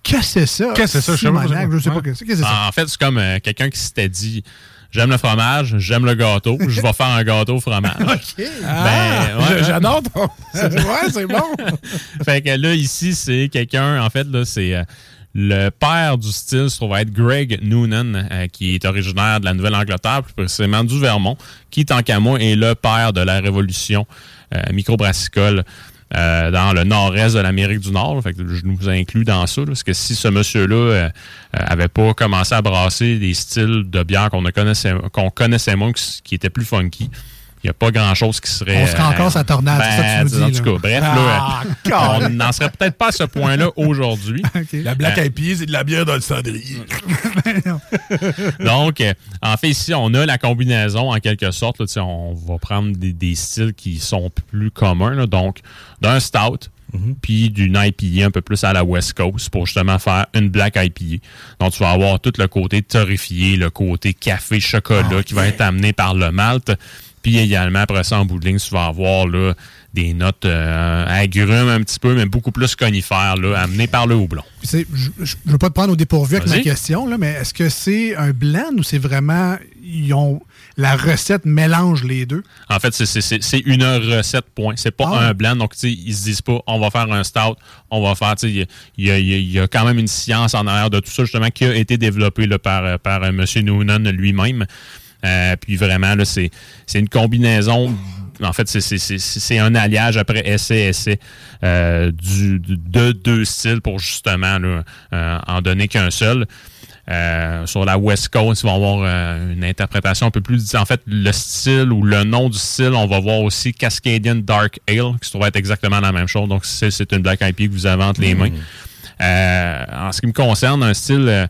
Qu'est-ce que c'est ça? Qu'est-ce que c'est ça? Je sais pas, Je sais pas. Ouais. Qu'est-ce que c'est? En fait, c'est comme euh, quelqu'un qui s'était dit J'aime le fromage, j'aime le gâteau, je vais faire un gâteau au fromage. OK. Ah, Ben, ouais. j- J'adore ton. ouais, c'est bon. fait que là, ici, c'est quelqu'un, en fait, là, c'est euh, le père du style, se trouve être Greg Noonan, euh, qui est originaire de la Nouvelle-Angleterre, plus précisément du Vermont, qui, tant qu'à moi, est le père de la révolution euh, microbrassicole euh, dans le nord-est de l'Amérique du Nord. Fait que je nous inclus dans ça. là, parce que si ce monsieur-là euh, euh, avait pas commencé à brasser des styles de bière qu'on connaissait, qu'on connaissait moins, qui étaient plus funky, n'y a pas grand-chose qui serait... On serait encore sa tornade, c'est ça que tu nous en dis, tout là. cas, bref, Ah, là, euh, on n'en serait peut-être pas à ce point-là aujourd'hui. La Black Euh, IPA, c'est de la bière dans le cendrier. Donc, euh, en fait, ici, on a la combinaison, en quelque sorte. là, on va prendre des, des styles qui sont plus communs. là, donc, d'un stout, puis d'une IPA un peu plus à la West Coast pour justement faire une Black IPA. Donc, tu vas avoir tout le côté torréfié, le côté café-chocolat qui va être amené par le malt. Puis également, après ça, en bout de ligne, tu vas avoir là, des notes euh, agrumes un petit peu, mais beaucoup plus conifères, là, amenées par le houblon. Je ne veux pas te prendre au dépourvu avec ma question, là, mais est-ce que c'est un blend ou c'est vraiment. Ils ont, la recette mélange les deux? En fait, c'est- une recette, point. C'est pas Ah. un blend. Donc, tu sais, ils se disent pas, on va faire un stout, on va faire, il y a- y, y quand même une science en arrière de tout ça, justement, qui a été développée là, par, par euh, M. Noonan lui-même. Euh, puis vraiment, là, c'est c'est une combinaison. En fait, c'est- c'est- c'est un alliage après essai-essai euh, du, de deux styles pour justement là, euh, en donner qu'un seul. Euh, sur la West Coast, ils vont avoir euh, une interprétation un peu plus. En fait, le style ou le nom du style, on va voir aussi Cascadian Dark Ale, qui se trouve être exactement la même chose. Donc, c'est c'est une Black IPA que vous avez entre les mains. Euh, en ce qui me concerne, un style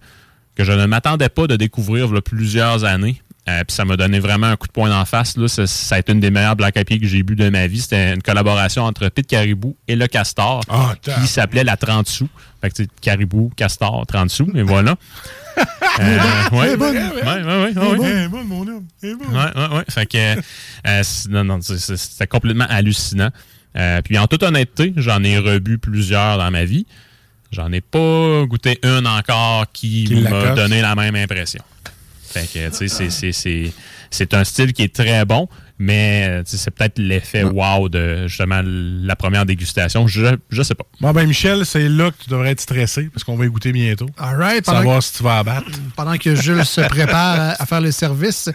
que je ne m'attendais pas de découvrir il y a plusieurs années. Euh, Puis ça m'a donné vraiment un coup de poing d'en face. Là. Ça, ça a été une des meilleures Black IPA que j'ai bu de ma vie. C'était une collaboration entre Pete Caribou et le Castor Ah, qui s'appelait la 30 sous. Fait que Caribou, Castor, 30 sous, et voilà. Euh, ouais, ouais, ouais, ouais, ouais, mon homme. Ouais, ouais, ouais. Fait que, euh, non, non, c'était complètement hallucinant. Euh, puis en toute honnêteté, j'en ai rebu plusieurs dans ma vie. J'en ai pas goûté une encore qui, Qui m'a donné la même impression. Fait que, tu sais, c'est- c'est- c'est- c'est un style qui est très bon, mais euh, c'est peut-être l'effet wow de justement la première dégustation. Je, je sais pas. Bon, ben, Michel, c'est là que tu devrais être stressé parce qu'on va y goûter bientôt. All right. pendant Savoir que- si tu vas abattre. pendant que Jules se prépare à, à faire le service.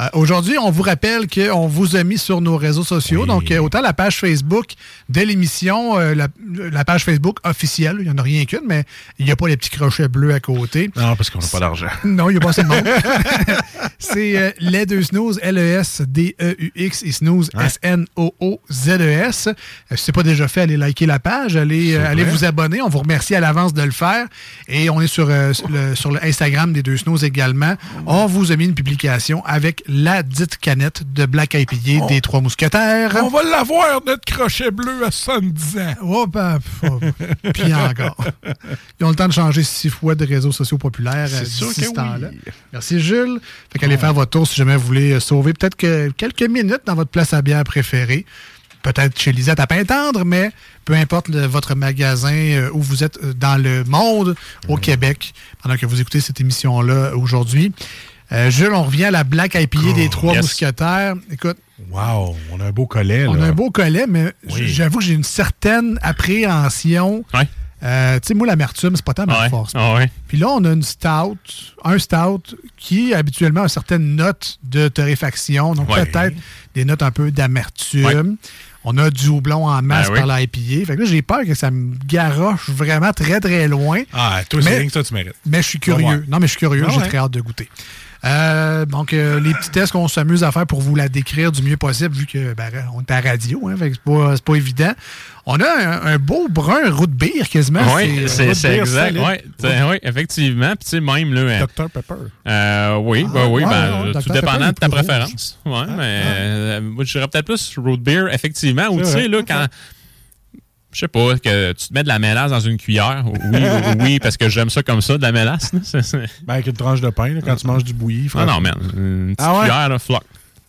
Euh, Aujourd'hui, on vous rappelle qu'on vous a mis sur nos réseaux sociaux. Donc, euh, autant la page Facebook de l'émission, euh, la, la page Facebook officielle, il n'y en a rien qu'une, mais il n'y a pas les petits crochets bleus à côté. Non, parce qu'on n'a pas d'argent. Non, il n'y a pas assez de monde. C'est euh, les deux snooze, L-E-S-D-E-U-X et snooze, S-N-O-O-Z-E-S. Euh, Si ce n'est pas déjà fait, allez liker la page, allez, vous allez vous abonner. On vous remercie à l'avance de le faire. Et on est sur, sur le, sur le Instagram des deux snooze également. On vous a mis une publication avec la dite canette de Black IPA des Trois Mousquetaires. On va l'avoir, notre crochet bleu à 70 ans. Oh, ben, oh, puis encore. Ils ont le temps de changer six fois de réseaux sociaux populaires euh, d'ici ce temps-là. Merci, Jules. Fait qu'allez faire votre tour si jamais vous voulez euh, sauver peut-être que quelques minutes dans votre place à bière préférée. Peut-être chez Lisette à Pintendre, mais peu importe le- votre magasin euh, où vous êtes dans le monde, au Québec, pendant que vous écoutez cette émission-là aujourd'hui. Euh, Jules, on revient à la Black IPA des Trois yes. Mousquetaires. Écoute, Wow, on a un beau collet. on là. a un beau collet, mais Oui. j'avoue que j'ai une certaine appréhension. Euh, tu sais, moi, l'amertume, c'est pas tant ma Ouais. force. Ah ouais. Puis là, on a une stout, un stout qui habituellement a certaines notes de torréfaction, donc Ouais. peut-être des notes un peu d'amertume. On a du houblon en masse Ben oui. par la IPA. Fait que là, j'ai peur que ça me garoche vraiment très, très loin. Ah, toi, c'est Mais- rien que ça, tu mérites. Mais je suis curieux. Non, mais je suis curieux. Ah J'ai très hâte de goûter. Euh, donc, euh, les petits tests qu'on s'amuse à faire pour vous la décrire du mieux possible, vu que ben, on est à la radio, hein, c'est pas, c'est pas évident. On a un, un beau brun root beer quasiment. Oui, c'est beer exact. oui, effectivement. Puis, tu sais, même, là. euh, Dr Pepper. euh, oui, ben Ah, oui, ouais, ben, ouais, tout Dr. dépendant Pepper, de ta préférence. Ouais, mais euh, moi, je dirais peut-être plus root beer, effectivement. Ou tu sais, là, quand. Je sais pas, que tu te mets de la mélasse dans une cuillère. Oui, oui, parce que j'aime ça comme ça, de la mélasse. Ben, avec une tranche de pain, là, quand tu manges du bouilli. Ah non, man. Une petite Ah ouais? cuillère, là, floc.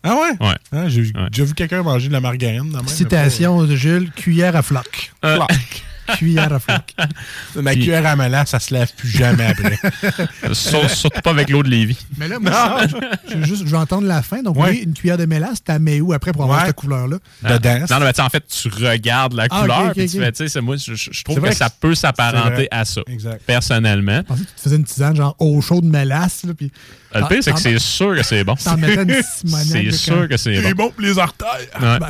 Ah ouais? Ouais. Ah, J'ai déjà vu quelqu'un manger de la margarine. dans même, Citation de Jules, cuillère à floc. Euh, Floc. cuillère à floc. Ma Puis- cuillère à mélasse, ça se lève plus jamais après. Sur- Surtout pas avec l'eau de Lévis. Mais là, moi, je, je juste, je veux entendre la fin. Donc, oui, une cuillère de mélasse, t'as mets où après pour avoir Ouais. cette couleur-là? Dedans. Non, non, mais en fait, tu regardes la Ah, couleur, ok, puis tu fais, c'est moi, je, trouve C'est que ça peut C'est s'apparenter à ça. Exact. Personnellement. Je pensais que tu te faisais une tisane genre eau chaude de mélasse. Là, puis Le pire, c'est que c'est sûr que c'est bon. C'est sûr que c'est C'est bon. bon pour les artères. Ouais. Ben,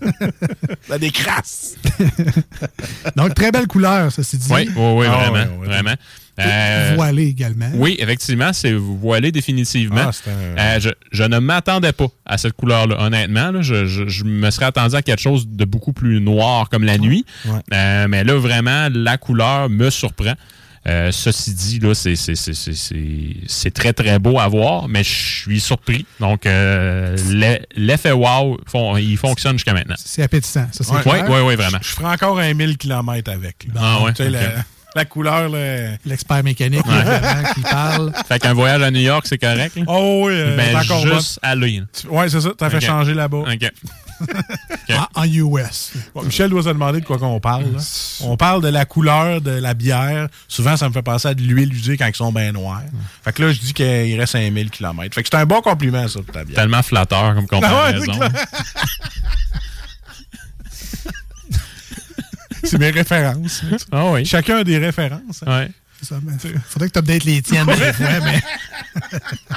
Ça décrasse. Donc, très belle couleur, ceci dit. Oui, oui, oui, Ah, vraiment. ouais, ouais. vraiment. Euh, Voilé également. Oui, effectivement, c'est voilé définitivement. Ah, un- Euh, je, je ne m'attendais pas à cette couleur-là, honnêtement. là. je, je- je me serais attendu à quelque chose de beaucoup plus noir comme la nuit. Ouais. Euh, mais là, vraiment, la couleur me surprend. Euh, ceci dit, là, c'est, c'est, c'est, c'est, c'est- c'est très, très beau à voir, mais je suis surpris. Donc, euh, l'e- l'effet wow, fon- il fonctionne jusqu'à maintenant. C'est appétissant, ça, c'est Oui, oui, oui, vraiment. Je ferai encore un 1000 km avec. là. Ah ouais, Tu sais, la, la couleur. L'expert mécanique, Ouais. qui parle. Fait qu'un voyage à New York, c'est correct. là? Oh oui, euh, Ben, c'est encore juste là. bonne. Ouais, c'est ça. T'as fait Ok. changer là-bas. OK. En, en US. Bon, Michel doit se demander de quoi qu'on parle. là. On parle de la couleur de la bière. Souvent, ça me fait penser à de l'huile usée quand ils sont bien noirs. Fait que là, je dis qu'il reste 5000 km. Fait que c'est un bon compliment, ça, pour ta bière. Tellement flatteur comme Ah ouais, comparaison. c'est mes références. Ah oui. Chacun a des références. hein. Ouais. Ça, faudrait que tu updates les tiennes des fois, mais...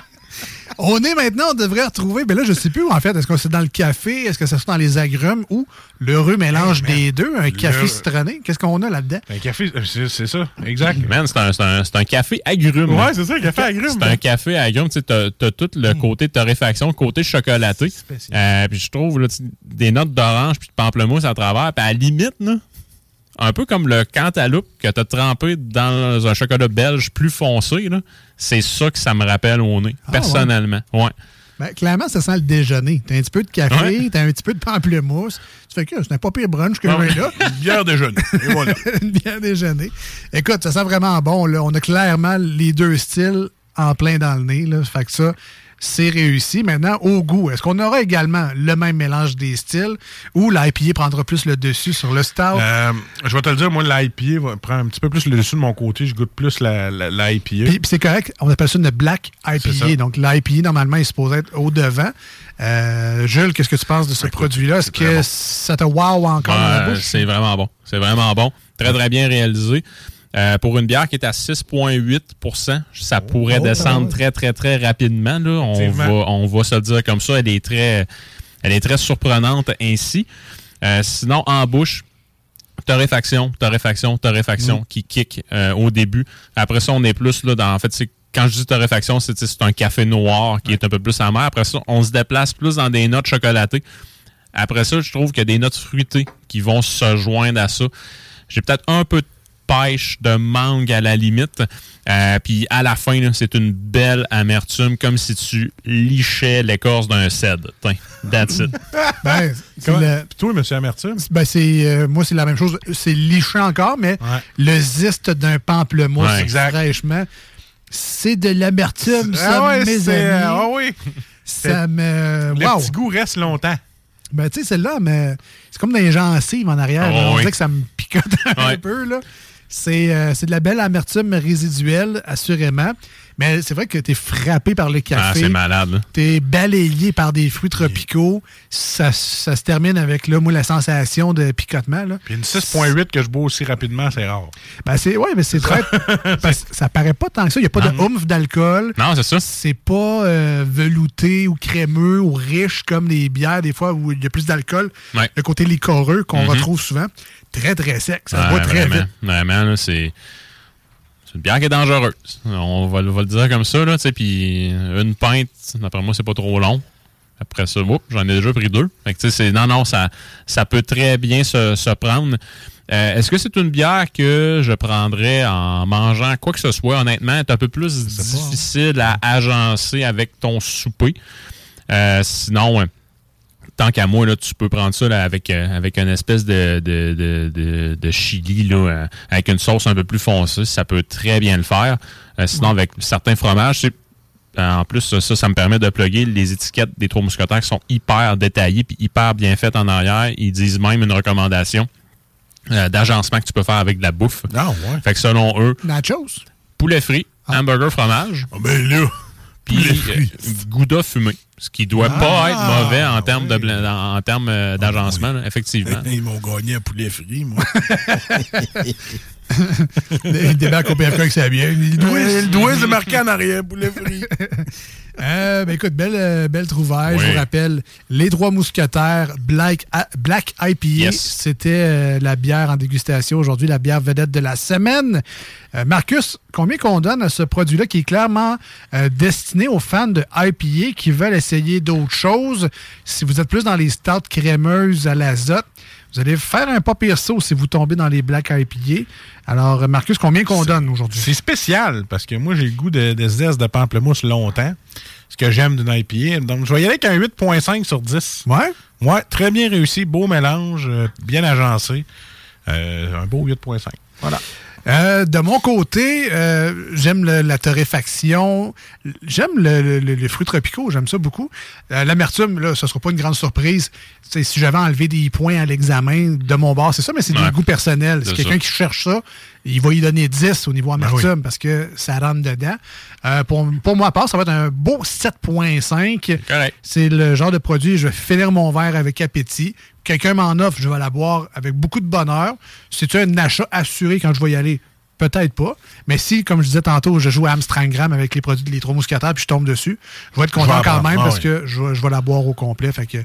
On est maintenant, on devrait retrouver, mais là, je sais plus où, en fait. Est-ce que c'est dans le café? Est-ce que ça se dans les agrumes? Ou l'heureux mélange des deux? Un café Le- citronné? Qu'est-ce qu'on a là-dedans? Un café, euh, c'est ça. Exact. Man, c'est un, c'est un- c'est un café agrume. Ouais, c'est ça, un café agrume. C'est un café agrume. Tu sais, t'as as tout le côté torréfaction, le côté chocolaté. Euh, puis je trouve là, tu- des notes d'orange puis de pamplemousse à travers. Puis à la limite, là, un peu comme le cantaloupe que tu as trempé dans un chocolat belge plus foncé, là, c'est ça que ça me rappelle au nez, Ah, personnellement. Ouais. Ben, clairement, ça sent le déjeuner. T'as un petit peu de café, Ouais. t'as un petit peu de pamplemousse. Tu fais que c'est un pas pire brunch que j'ai là. Une bière déjeuner. Et voilà. Une bière déjeuner. Écoute, ça sent vraiment bon. Là. On a clairement les deux styles en plein dans le nez. Là. Fait que ça, c'est réussi. Maintenant, au goût, est-ce qu'on aura également le même mélange des styles ou l'IPA prendra plus le dessus sur le stout? Euh, je vais te le dire, moi, l'IPA va prendre un petit peu plus le dessus de mon côté. Je goûte plus la, la, l'IPA. Puis, puis c'est correct, on appelle ça une black. IPA. Donc l'IPA, normalement, est supposé être au devant. Euh, Jules, qu'est-ce que tu penses de ce produit-là? Est-ce que ça te wow encore c'est vraiment bon. C'est vraiment bon. Très, très bien réalisé. Euh, pour une bière qui est à 6,8% ça pourrait oh, descendre ouais. très, très, très rapidement. Là. On, va, on va se le dire comme ça. Elle est très, elle est très surprenante ainsi. Euh, sinon, en bouche, torréfaction, torréfaction, torréfaction Mm. qui kick euh, au début. Après ça, on est plus là dans. En fait, c'est quand je dis torréfaction, c'est c'est un café noir qui est un peu plus amer. Après ça, on se déplace plus dans des notes chocolatées. Après ça, je trouve qu'il y a des notes fruitées qui vont se joindre à ça. J'ai peut-être un peu de pêche, de mangue à la limite. Euh, puis à la fin, là, c'est une belle amertume, comme si tu lichais l'écorce d'un cèdre. Tiens, that's it. Ben, le- Puis toi, monsieur Amertume? Ben c'est euh, moi c'est la même chose. C'est liché encore, mais Ouais. le zeste d'un pamplemousse Ouais, exact. fraîchement, c'est de l'amertume, ça, Ah ouais, mes c'est- amis. ah oui. Ça me. Le Wow! petit goût reste longtemps. Ben, tu sais, celle-là, mais c'est comme dans les gencives en arrière. Oh, là. on oui. dirait que ça me picote un Ouais. peu. là. C'est euh, c'est de la belle amertume résiduelle, assurément. Mais c'est vrai que tu es frappé par le Ah, café. c'est malade. là. T'es balayé par des fruits tropicaux. Ça, ça se termine avec, là, moi, la sensation de picotement. Là. Puis une 6.8 que je bois aussi rapidement, c'est rare. Ben, c'est, ouais, mais c'est très. parce que ça paraît pas tant que ça. Il n'y a pas de oomph d'alcool. Non, c'est ça. C'est pas euh, velouté ou crémeux ou riche comme les bières, des fois, où il y a plus d'alcool. Ouais. Le côté liquoreux qu'on Mhm. retrouve souvent. Très, très sec. Ça Ouais, boit très vraiment, vite. Vraiment, c'est. Une bière qui est dangereuse. On va, le- va le dire comme ça, là. Puis une pinte, d'après moi, c'est pas trop long. Après ça, j'en ai déjà pris deux. Fait que, tu sais, c'est- non, non, ça, ça peut très bien se, se prendre. Euh, Est-ce que c'est une bière que je prendrais en mangeant quoi que ce soit? Honnêtement, c'est un peu plus difficile à agencer avec ton souper. Euh, sinon, tant qu'à moi, là, tu peux prendre ça là, avec, euh, avec une espèce de, de, de, de- de chili, là, euh, avec une sauce un peu plus foncée. Ça peut très bien le faire. Euh, sinon, avec certains fromages, c'est- en plus, ça, ça, ça me permet de plugger les étiquettes des trois mousquetaires qui sont hyper détaillées puis hyper bien faites en arrière. Ils disent même une recommandation euh, d'agencement que tu peux faire avec de la bouffe. Ah, ouais. Fait que selon eux, Nachos? poulet frit, hamburger fromage, Ah, ben là. puis euh, gouda fumé. Ce qui doit pas être mauvais en termes de blan- en, termes euh, d'agencement, là, effectivement. Ils m'ont gagné un poulet frit, moi. Il débarque au PFK avec sa bière. Il doit- c'est marqué en arrière, poulet frit. Euh, ben écoute, belle, euh, belle trouvaille. Oui. Je vous rappelle, les trois mousquetaires Black, Black IPA, Yes. c'était euh, la bière en dégustation aujourd'hui, la bière vedette de la semaine. Euh, Marcus, combien qu'on donne à ce produit-là qui est clairement euh, destiné aux fans de IPA qui veulent essayer d'autres choses? Si vous êtes plus dans les stouts crémeuses à l'azote, vous allez faire un pas pire saut si vous tombez dans les Black IPA. Alors, euh, Marcus, combien qu'on donne aujourd'hui? C'est spécial parce que moi, j'ai le goût de, de zeste de pamplemousse longtemps. Ce que j'aime d'une IPA. Donc, je vais y aller avec un 8.5 sur 10. Ouais? Ouais, très bien réussi. Beau mélange, euh, bien agencé. Euh, un beau 8.5. Voilà. Euh, de mon côté, euh, j'aime la torréfaction. J'aime le- le- le- les fruits tropicaux, j'aime ça beaucoup. Euh, L'amertume, là, ce ne sera pas une grande surprise. C'est si j'avais enlevé des points à l'examen de mon bar, c'est ça, mais c'est Ouais. des goûts personnels. C'est Si quelqu'un qui cherche ça, il va y donner 10 au niveau amertume oui. parce que ça rentre dedans. Euh, pour, pour moi, à part, ça va être un beau 7.5. Correct. C'est le genre de produit, je vais finir mon verre avec appétit. Quelqu'un m'en offre, je vais la boire avec beaucoup de bonheur. C'est un achat assuré quand je vais y aller? Peut-être pas. Mais si, comme je disais tantôt, je joue à Amstrangram avec les produits de les trois mousquetaires puis je tombe dessus, je vais être content en quand même Ah parce oui. que je, vais- je vais la boire au complet. Fait que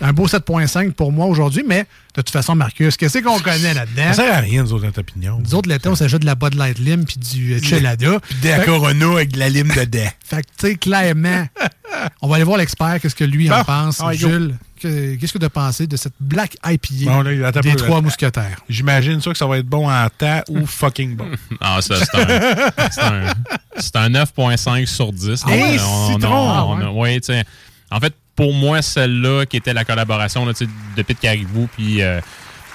un beau 7.5 pour moi aujourd'hui, mais de toute façon, Marcus, qu'est-ce qu'on connaît là-dedans? Ça sert à rien, nous autres, notre opinion. Nous autres, l'été, on s'ajoute de la Bud Light Lim puis du euh, Chelada. Puis de la Corona avec de la lime dedans. Fait que, tu sais, clairement, on va aller voir l'expert, qu'est-ce que lui en pense. Ah. Jules, que- qu'est-ce que tu as pensé de cette Black IPA Bon, là, des peu. trois mousquetaires? J'imagine ça que ça va être bon en temps ou fucking bon. Ah, ça, c'est un, c'est un, c'est un 9.5 sur 10. Ah ouais, On- on- citron! on- on- ouais, tu sais, en fait, pour moi, celle-là qui était la collaboration là, de Pete Caribou puis euh,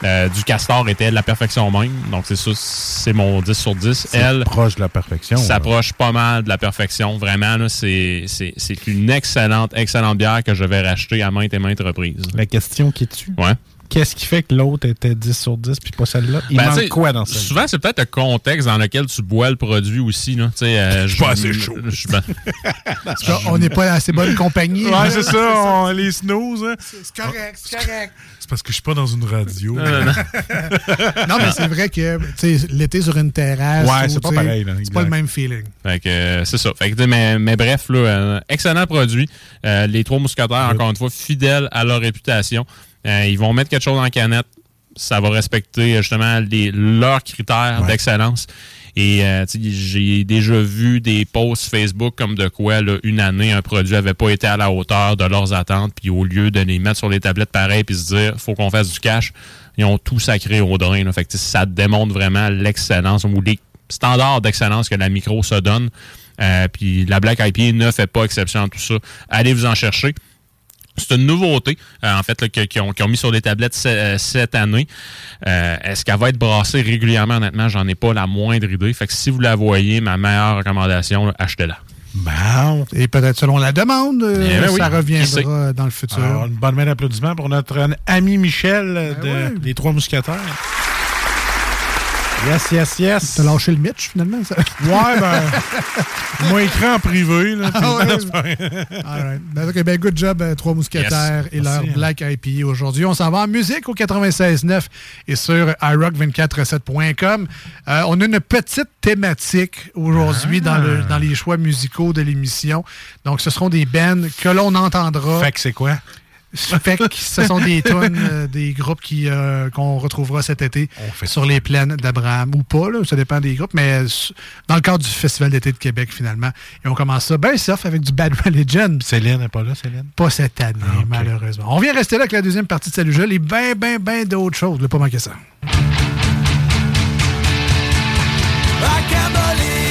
euh, du Castor était de la perfection même. Donc, c'est ça, c'est mon 10 sur 10. C'est Elle proche de la perfection. là. s'approche pas mal de la perfection. Vraiment, là, c'est c'est- c'est une excellente, excellente bière que je vais racheter à maintes et maintes reprises. La question qui tue. Ouais. Qu'est-ce qui fait que l'autre était 10 sur 10 puis pas celle-là? Il Ben, manque quoi dans celle-là? Souvent, c'est peut-être le contexte dans lequel tu bois le produit aussi. Là. Tu sais, euh, Je suis pas assez chaud. ben, Ça, on n'est pas assez bonne compagnie. Ouais, c'est ça, on- les snooze. hein. C'est correct, c'est correct. C'est parce que je suis pas dans une radio. Non, non, non. non, mais c'est vrai que l'été sur une terrasse. Ouais, ou, c'est pas pareil, C'est pas le même feeling. Fait que euh, c'est ça. Fait que, mais, mais bref, là, euh, excellent produit. Euh, les trois mousquetaires, encore une fois, fidèles à leur réputation. Euh, ils vont mettre quelque chose en canette. Ça va respecter euh, justement les, leurs critères Ouais. d'excellence. Et euh, j'ai déjà vu des posts Facebook comme de quoi, là, une année, un produit avait pas été à la hauteur de leurs attentes. Puis au lieu de les mettre sur les tablettes pareilles puis se dire, faut qu'on fasse du cash, ils ont tout sacré au drain. là. Fait que ça démontre vraiment l'excellence ou les standards d'excellence que la micro se donne. Euh, puis la Black IPA ne fait pas exception à tout ça. Allez vous en chercher. C'est une nouveauté, euh, en fait, qu'ils ont, mis sur les tablettes ce- euh, cette année. Euh, Est-ce qu'elle va être brassée régulièrement? Honnêtement, j'en ai pas la moindre idée. Fait que si vous la voyez, ma meilleure recommandation, achetez-la. Bon. Et peut-être selon la demande, euh, Eh ben ça reviendra dans le futur. Alors, une bonne main d'applaudissement pour notre ami Michel de ouais. Les Trois Mousquetaires. Yes, yes, yes. T'as lâché le Mitch, finalement, ça? Ouais, ben. m'a écrit en privé. Là, Ah ouais. All right. Ben, ok, ben, good job, euh, Trois Mousquetaires Yes. et leur hein. Black IPA aujourd'hui. On s'en va en musique au 96.9 et sur iRock247.com. Euh, on a une petite thématique aujourd'hui dans, Ah. le, dans les choix musicaux de l'émission. Donc, ce seront des bands que l'on entendra. Fait que c'est quoi? Fait que ce sont des tunes, euh, des groupes qui, euh, qu'on retrouvera cet été sur les plaines d'Abraham ou pas, là, ça dépend des groupes, mais dans le cadre du Festival d'été de Québec finalement. Et on commence ça ben sauf avec du Bad Religion. Céline n'est pas là, Céline? Pas cette année, malheureusement. On vient rester là avec la deuxième partie de Salut Jules et ben, ben, ben d'autres choses. Ne pas manquer ça. I can't believe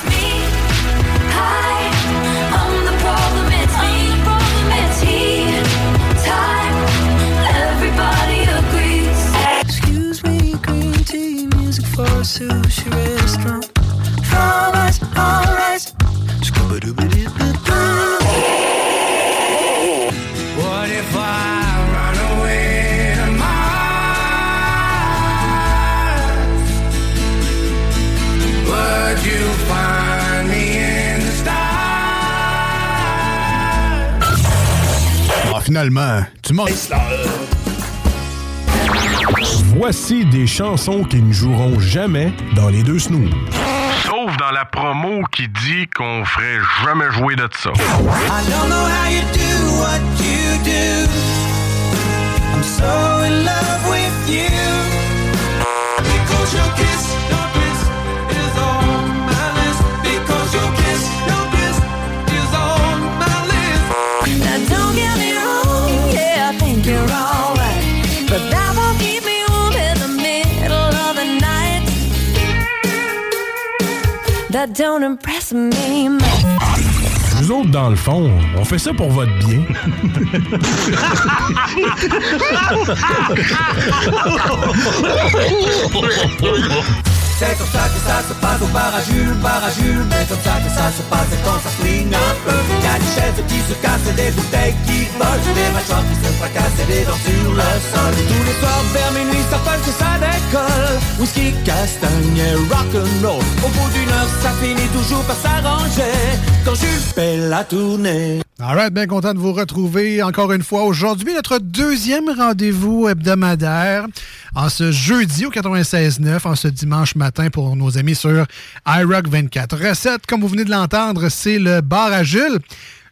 Finalement, tu manques. Voici des chansons qui ne joueront jamais dans les deux snooze. Sauf dans la promo qui dit qu'on ferait jamais jouer de ça. I don't know how you do what you do. I'm so in love with you. Think you're alright. But that won't keep me warm in the middle of the night. That don't impress me much. Nous autres, dans le fond, on fait ça pour votre bien. C'est comme ça que ça se passe au à Jules. Mais comme ça que ça se passe quand ça swing un peu. Y a des chaises qui se cassent, des bouteilles qui volent, des machins qui se fracassent et des dents sur le sol. Tous les soirs vers minuit, ça punch et ça décolle. Whisky, castagne et rock'n'roll. Au bout d'une heure, ça finit toujours par s'arranger. Quand Jules fait la tournée. All right, bien content de vous retrouver encore une fois. Aujourd'hui, notre deuxième rendez-vous hebdomadaire en ce jeudi au 96.9, en ce dimanche matin pour nos amis sur iRock 24. Recette, comme vous venez de l'entendre, c'est le bar à Jules.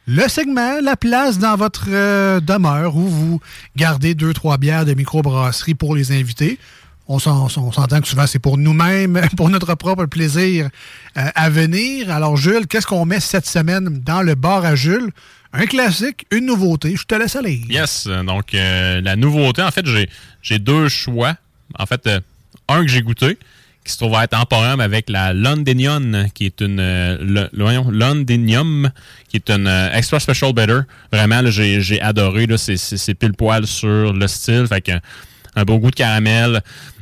Le segment, la place dans votre euh, demeure où vous gardez deux, trois bières de microbrasserie pour les invités. On s'entend que souvent c'est pour nous-mêmes, pour notre propre plaisir euh, à venir. Alors Jules, qu'est-ce qu'on met cette semaine dans le bar à Jules? Un classique, une nouveauté. Je te laisse aller. Yes. Donc, euh, la nouveauté, en fait, j'ai, deux choix. En fait, euh, un que j'ai goûté, qui se trouve à être en avec la Londinium, qui est une. euh, le, Londinium, qui est une euh, extra special better. Vraiment, j'ai, adoré. C'est pile poil sur le style. Fait que. Un beau goût de caramel.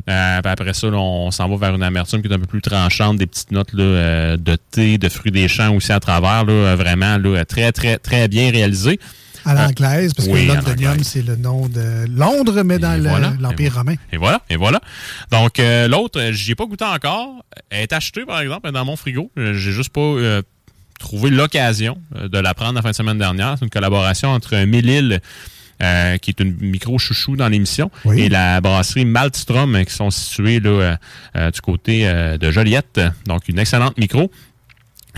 Euh, puis après ça, là, on s'en va vers une amertume qui est un peu plus tranchante, des petites notes là, euh, de thé, de fruits des champs aussi à travers. Là, euh, vraiment là, très, très, très bien réalisé. À l'anglaise, parce oui, que Londonium, c'est le nom de Londres, mais dans le- voilà, l'Empire romain. Et voilà, et voilà. Donc, euh, l'autre, j'y ai pas goûté encore. Elle est achetée, par exemple, dans mon frigo. J'ai juste pas trouvé l'occasion de la prendre la fin de semaine dernière. C'est une collaboration entre Mélile euh, qui est une micro chouchou dans l'émission, et la brasserie Maltstrom, euh, qui sont situées là, euh, euh, du côté euh, de Joliette. Donc, une excellente micro.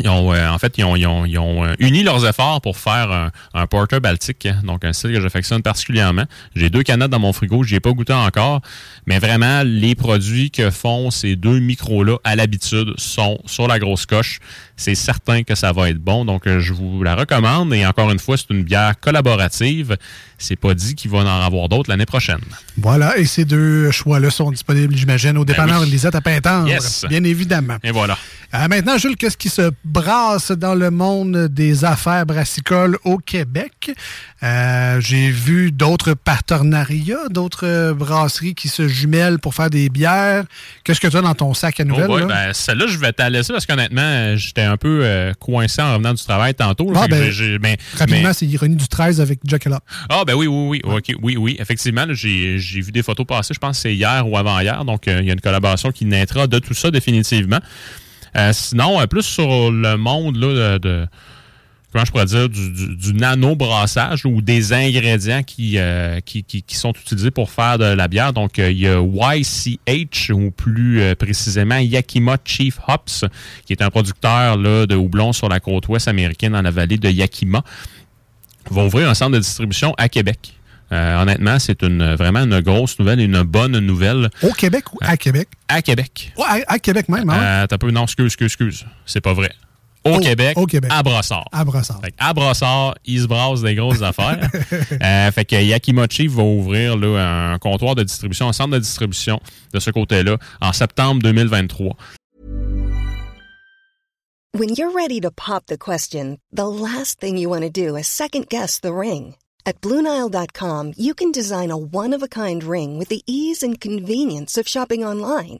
Ils ont, euh, en fait, ils ont, ils ont- ils ont, euh, uni leurs efforts pour faire un, un porter baltique, hein, donc un style que j'affectionne particulièrement. J'ai deux canettes dans mon frigo, j'y ai pas goûté encore, mais vraiment, les produits que font ces deux micros-là, à l'habitude, sont sur la grosse coche. C'est certain que ça va être bon, donc euh, je vous la recommande. Et encore une fois, c'est une bière collaborative. C'est pas dit qu'il va en avoir d'autres l'année prochaine. Voilà, et ces deux choix-là sont disponibles, j'imagine, au dépanneur Ben oui. Lisette à Pintendre. Yes. Bien évidemment. Et voilà. Euh, maintenant, Jules, qu'est-ce qui se brasse dans le monde des affaires brassicoles au Québec? Euh, J'ai vu d'autres partenariats, d'autres brasseries qui se jumellent pour faire des bières. Qu'est-ce que tu as dans ton sac à Oh nouvelles? là? ben, celle-là, je vais t'en laisser parce qu'honnêtement, j'étais un peu euh, coincé en revenant du travail tantôt. là. Ah, ben, mais- Rapidement, mais- c'est Ironie du 13 avec Jack Up. Ah, ben oui, oui, oui. OK, oui, oui. Effectivement, j'ai j'ai vu des photos passer, je pense que c'est hier ou avant-hier. Donc, euh, il y a une collaboration qui naîtra de tout ça définitivement. Euh, sinon, plus sur le monde là, de, de- comment je pourrais dire, du, du- du nano-brassage ou des ingrédients qui, euh, qui, qui- qui sont utilisés pour faire de la bière. Donc, euh, il y a YCH, ou plus euh, précisément Yakima Chief Hops, qui est un producteur là, de houblon sur la côte ouest américaine, dans la vallée de Yakima va ouvrir un centre de distribution à Québec. Euh, honnêtement, c'est une vraiment une grosse nouvelle et une bonne nouvelle. Au Québec ou à Québec? À Québec. Ouais, à, à Québec même, hein? Euh, t'as peu, non, excuse, excuse, excuse. C'est pas vrai. Au, Au- Québec, au Québec. à Brossard. À Brossard. Fait que à Brossard, ils se brassent des grosses affaires. Euh, fait que Yakimochi va ouvrir là, un comptoir de distribution, un centre de distribution de ce côté-là en septembre 2023. When you're ready to pop the question, the last thing you want to do is second guess the ring. At Bluenile.com, you can design a one of a kind ring with the ease and convenience of shopping online.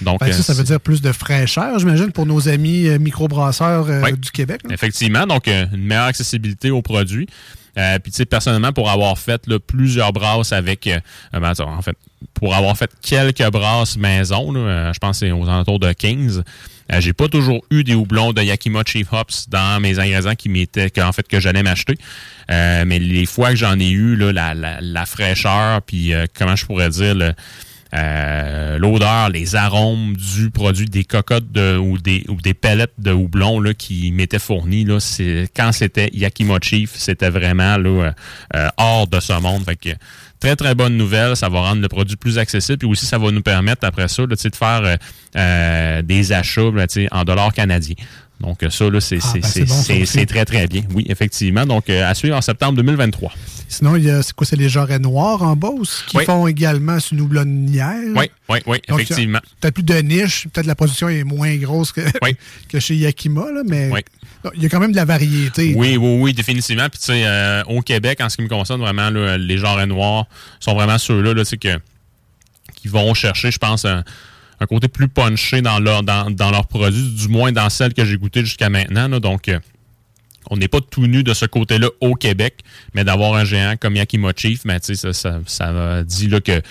Donc, Fait que ça, euh, ça veut dire plus de fraîcheur, j'imagine, pour nos amis euh, microbrasseurs euh, du Québec. là. Effectivement, donc une meilleure accessibilité aux produits. Euh, Puis tu sais, personnellement, pour avoir fait là, plusieurs brasses avec, euh, ben, en fait, pour avoir fait quelques brasses maison, là, euh, je pense que c'est aux alentours de 15, euh, j'ai pas toujours eu des houblons de Yakima Chief Hops dans mes ingrédients qui m'étaient, que, en fait, que j'allais m'acheter. Euh, mais les fois que j'en ai eu, là, la, la, la fraîcheur, puis euh, comment je pourrais dire, le, euh, l'odeur, les arômes du produit, des cocottes ou, des, ou des pellets de houblon là, qui m'étaient fournis. Là, c'est, quand c'était Yakima Chief, c'était vraiment là, euh, euh, hors de ce monde. Fait très, très bonne nouvelle. Ça va rendre le produit plus accessible. Puis aussi, ça va nous permettre, après ça, là, de faire des achats en dollars canadiens. Donc, ça, là, c'est, Ah, c'est, ben, c'est bon, très, très bien. Oui, effectivement. Donc, euh, à suivre en septembre 2023. Sinon, il y a, c'est quoi, c'est les jarrets noirs en Beauce qui Oui. font également une houblonnière. Oui, oui, oui, Donc, effectivement. Peut-être plus de niche, peut-être la production est moins grosse que, que chez Yakima, là, mais il y a quand même de la variété. Oui, oui, oui, définitivement. Puis, tu sais, euh, au Québec, en ce qui me concerne, vraiment, là, les genres noirs sont vraiment ceux-là, là, tu sais, que, qui vont chercher, je pense, un, un côté plus punché dans leur, dans, dans leurs produits, du moins dans celles que j'ai goûtées jusqu'à maintenant. là. donc, euh, on n'est pas tout nu de ce côté-là au Québec, mais d'avoir un géant comme Yakima Chief, sais, ça, ça, ça dit là que,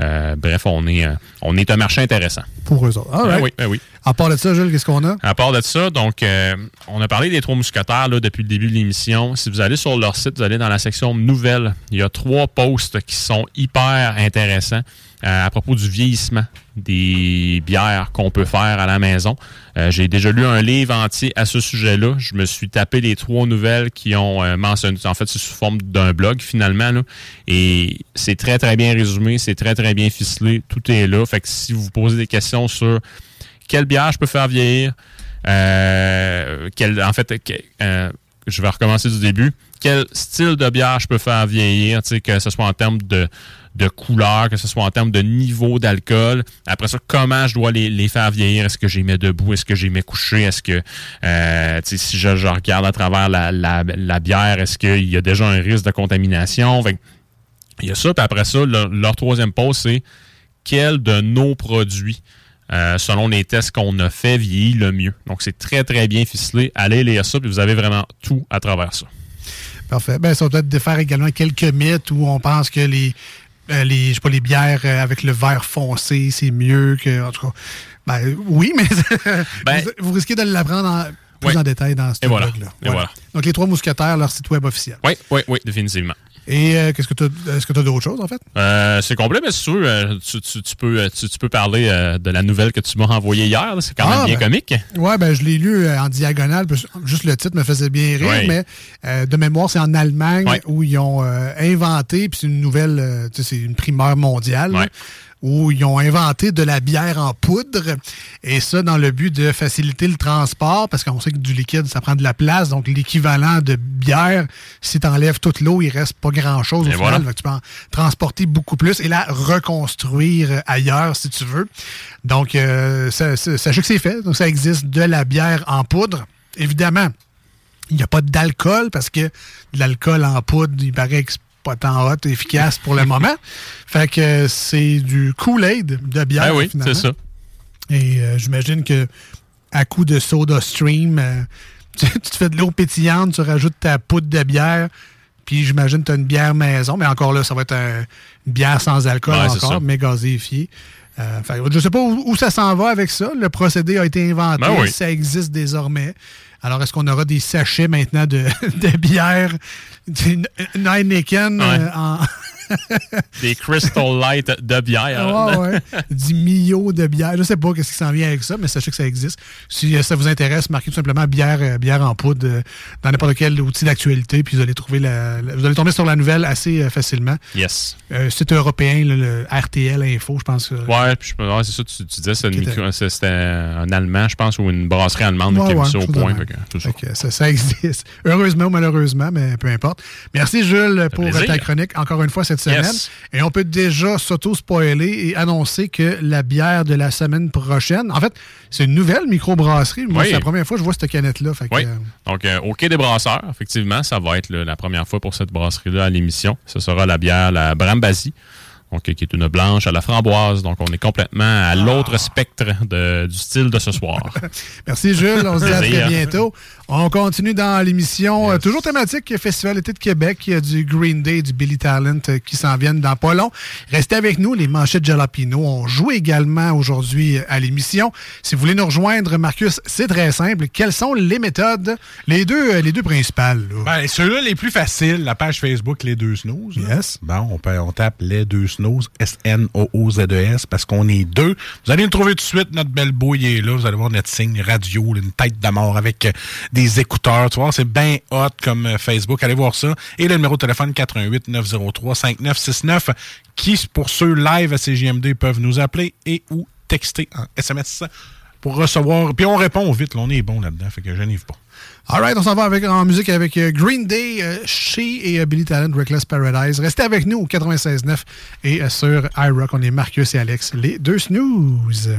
euh, bref, on est, euh, on est un marché intéressant. Pour eux autres. All right. Ah oui, ah oui. À part de ça, Jules, qu'est-ce qu'on a? À part de ça, donc, euh, on a parlé des trois mousquetaires là, depuis le début de l'émission. Si vous allez sur leur site, vous allez dans la section nouvelles. Il y a trois posts qui sont hyper intéressants à propos du vieillissement des bières qu'on peut faire à la maison. Euh, J'ai déjà lu un livre entier à ce sujet-là. Je me suis tapé les trois nouvelles qui ont euh, mentionné. En fait, c'est sous forme d'un blog finalement. Et c'est très, très bien résumé. C'est très, très bien ficelé. Tout est là. Fait que si vous posez des questions sur quelle bière je peux faire vieillir, euh, en fait, euh, je vais recommencer du début. Quel style de bière je peux faire vieillir, que ce soit en termes de, de couleur, que ce soit en termes de niveau d'alcool. Après ça, comment je dois les, les faire vieillir? Est-ce que j'y mets debout? Est-ce que j'y mets couché? Est-ce que, euh, si je, regarde à travers la, la, bière, est-ce qu'il y a déjà un risque de contamination? Fait il y a ça, puis après ça, le- leur troisième pause, c'est quel de nos produits, euh, selon les tests qu'on a fait, vieillit le mieux? Donc, c'est très, très bien ficelé. Allez lire ça, puis vous avez vraiment tout à travers ça. Parfait. Ben, ça va peut-être défaire également quelques mythes où on pense que les, euh, les, je sais pas, les bières euh, avec le verre foncé, c'est mieux que. En tout cas, ben, oui, mais vous, vous risquez de l'apprendre en- plus en détail dans ce voilà. blog-là. Voilà. Donc, les trois mousquetaires, leur site web officiel. Oui, oui, oui, définitivement. Et euh, qu'est-ce que tu est-ce que tu as d'autres choses, en fait? Euh, c'est complet, mais si tu veux, euh, tu, tu- tu peux, tu, tu peux parler de la nouvelle que tu m'as envoyée hier. C'est quand Ah, même bien ben. comique. Ouais, ben je l'ai lu en diagonale, juste le titre me faisait bien rire, mais de mémoire, c'est en Allemagne où ils ont inventé, puis c'est une nouvelle, tu sais, c'est une primeur mondiale, là, où ils ont inventé de la bière en poudre, et ça dans le but de faciliter le transport, parce qu'on sait que du liquide, ça prend de la place, donc l'équivalent de bière, si tu enlèves toute l'eau, il reste pas grand-chose au Et final, voilà. Tu peux en transporter beaucoup plus et la reconstruire ailleurs si tu veux. Donc, euh, ça- ça- sachez que c'est fait. Donc, ça existe de la bière en poudre. Évidemment, il n'y a pas d'alcool parce que de l'alcool en poudre, il paraît que pas tant hot et efficace pour le moment. Fait que c'est du Kool-Aid de bière. Ben oui, finalement. c'est ça. Et euh, j'imagine que à coup de soda stream, euh, tu, tu te fais de l'eau pétillante, tu rajoutes ta poudre de bière, puis j'imagine que tu as une bière maison, mais encore là, ça va être un- une bière sans alcool Ouais, encore, mais gazéifiée. Euh, je sais pas où, où ça s'en va avec ça. Le procédé a été inventé, Ben oui. ça existe désormais. Alors, est-ce qu'on aura des sachets maintenant de, de bière, une une Heineken Ouais. euh, en, Des Crystal Light de bière. Ouais, ouais. Du Mio de bière. Je sais pas qu'est-ce qui s'en vient avec ça, mais sachez que ça existe. Si euh, ça vous intéresse, marquez tout simplement bière, euh, bière en poudre euh, dans n'importe quel outil d'actualité, puis vous allez trouver la, la- vous allez tomber sur la nouvelle assez euh, facilement. Yes. Site européen, là, le RTL Info, je pense. Ouais, puis je- ouais, c'est ça, tu, tu disais, c'était un Allemand, je pense, ou une brasserie allemande Ouais, qui a ça au point. fait que, ça. Fait que ça, ça existe. Heureusement ou malheureusement, mais peu importe. Merci Jules pour plaisir. ta chronique encore une fois cette semaine. Yes. Et on peut déjà s'auto-spoiler et annoncer que la bière de la semaine prochaine, en fait, c'est une nouvelle microbrasserie. Moi, Oui. c'est la première fois que je vois cette canette-là. Oui. euh, Donc, euh, au Quai des Brasseurs, effectivement, ça va être la première fois pour cette brasserie-là à l'émission. Ce sera la bière, la Brambasi, donc, euh, qui est une blanche à la framboise. Donc, on est complètement à Ah. l'autre spectre de- du style de ce soir. Merci Jules, on se dit à très bientôt. On continue dans l'émission, euh, toujours thématique Festival été de Québec. Il y a du Green Day, du Billy Talent euh, qui s'en viennent dans pas long. Restez avec nous, les manchettes Jalapino. On joue également aujourd'hui à l'émission. Si vous voulez nous rejoindre, Marcus, c'est très simple. Quelles sont les méthodes, les deux, euh, les deux principales? Ben, ceux-là les plus faciles, la page Facebook Les Deux Snooze. Yes. Bon, on, peut, on tape Les Deux Snooze, S-N-O-O-Z-E-S, E parce qu'on est deux. Vous allez le trouver tout de suite, notre belle bouille est là. Vous allez voir notre signe radio, une tête de mort avec euh, des écouteurs. Tu vois, c'est bien hot comme euh, Facebook. Allez voir ça. Et le numéro de téléphone 88 903 5969 qui, pour ceux live à CGMD, peuvent nous appeler et ou texter en SMS pour recevoir. Puis on répond vite. Là, on est bon là-dedans. Fait que je n'y pas. All right, on s'en va avec, en musique avec euh, Green Day, euh, She et euh, Billy Talent, Reckless Paradise. Restez avec nous au 96.9 et sur iRock, on est Marcus et Alex, les deux snooze.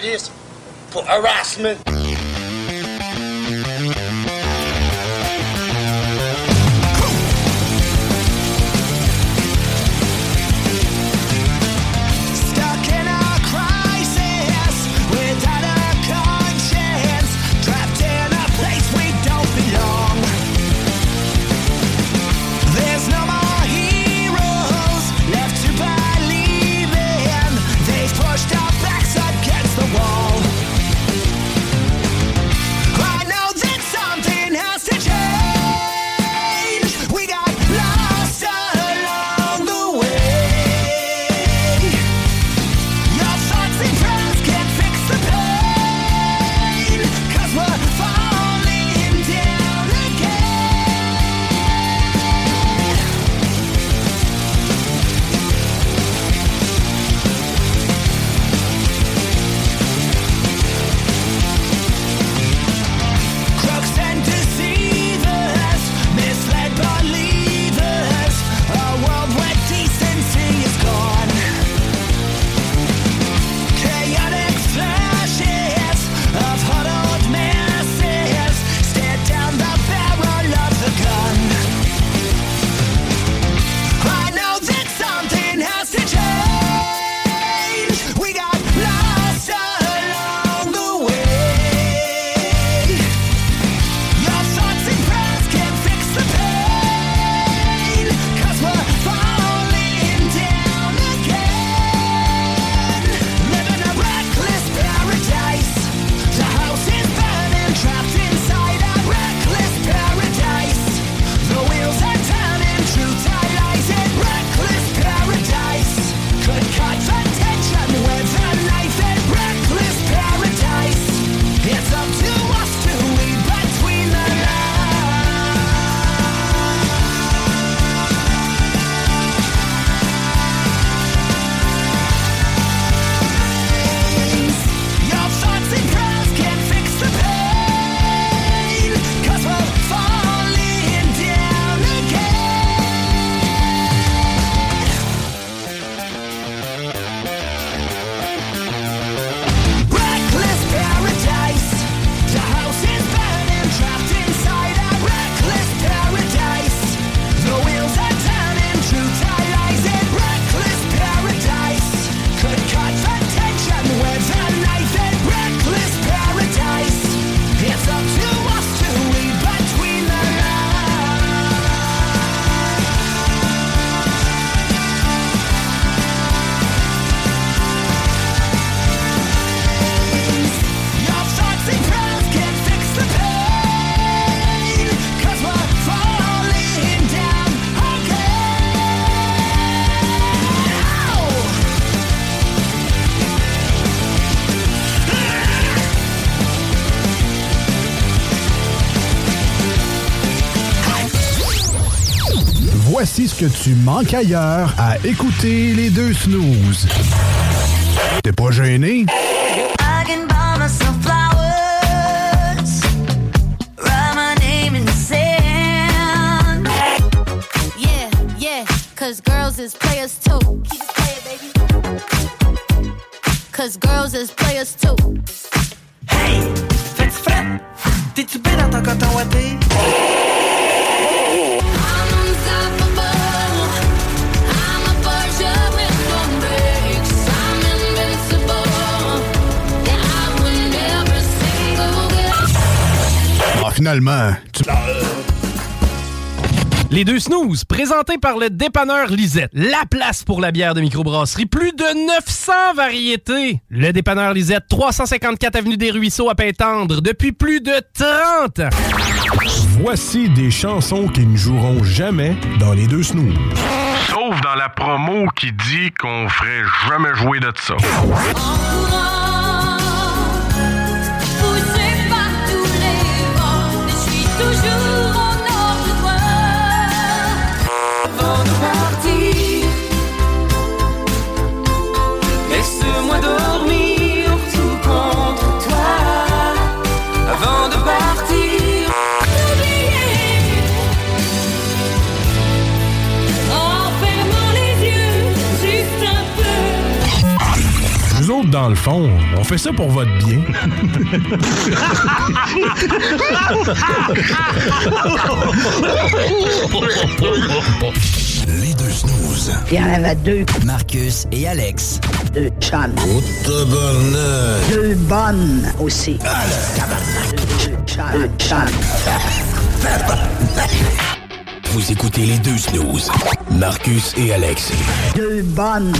Надеюсь. que tu manques ailleurs à écouter les deux snooze. T'es pas gêné? Cause girls is players too. Keep playing, baby. Cause girls is players too. Hey, faites frais? T'es-tu bien dans ton coton ouaté? finalement, tu les deux snooze, présentés par le dépanneur Lisette. La place pour la bière de microbrasserie. Plus de 900 variétés. Le dépanneur Lisette, 354 Avenue des Ruisseaux à Pintendre, depuis plus de 30 ans. Voici des chansons qui ne joueront jamais dans les deux snooze. Sauf dans la promo qui dit qu'on ferait jamais jouer de ça. Dans le fond, on fait ça pour votre bien. Les deux snooze. Il y en avait deux. Marcus et Alex. Deux chums. Deux bonnes aussi. Deux chums. Deux chums. Vous écoutez les deux snooze. Marcus et Alex. Deux bonnes.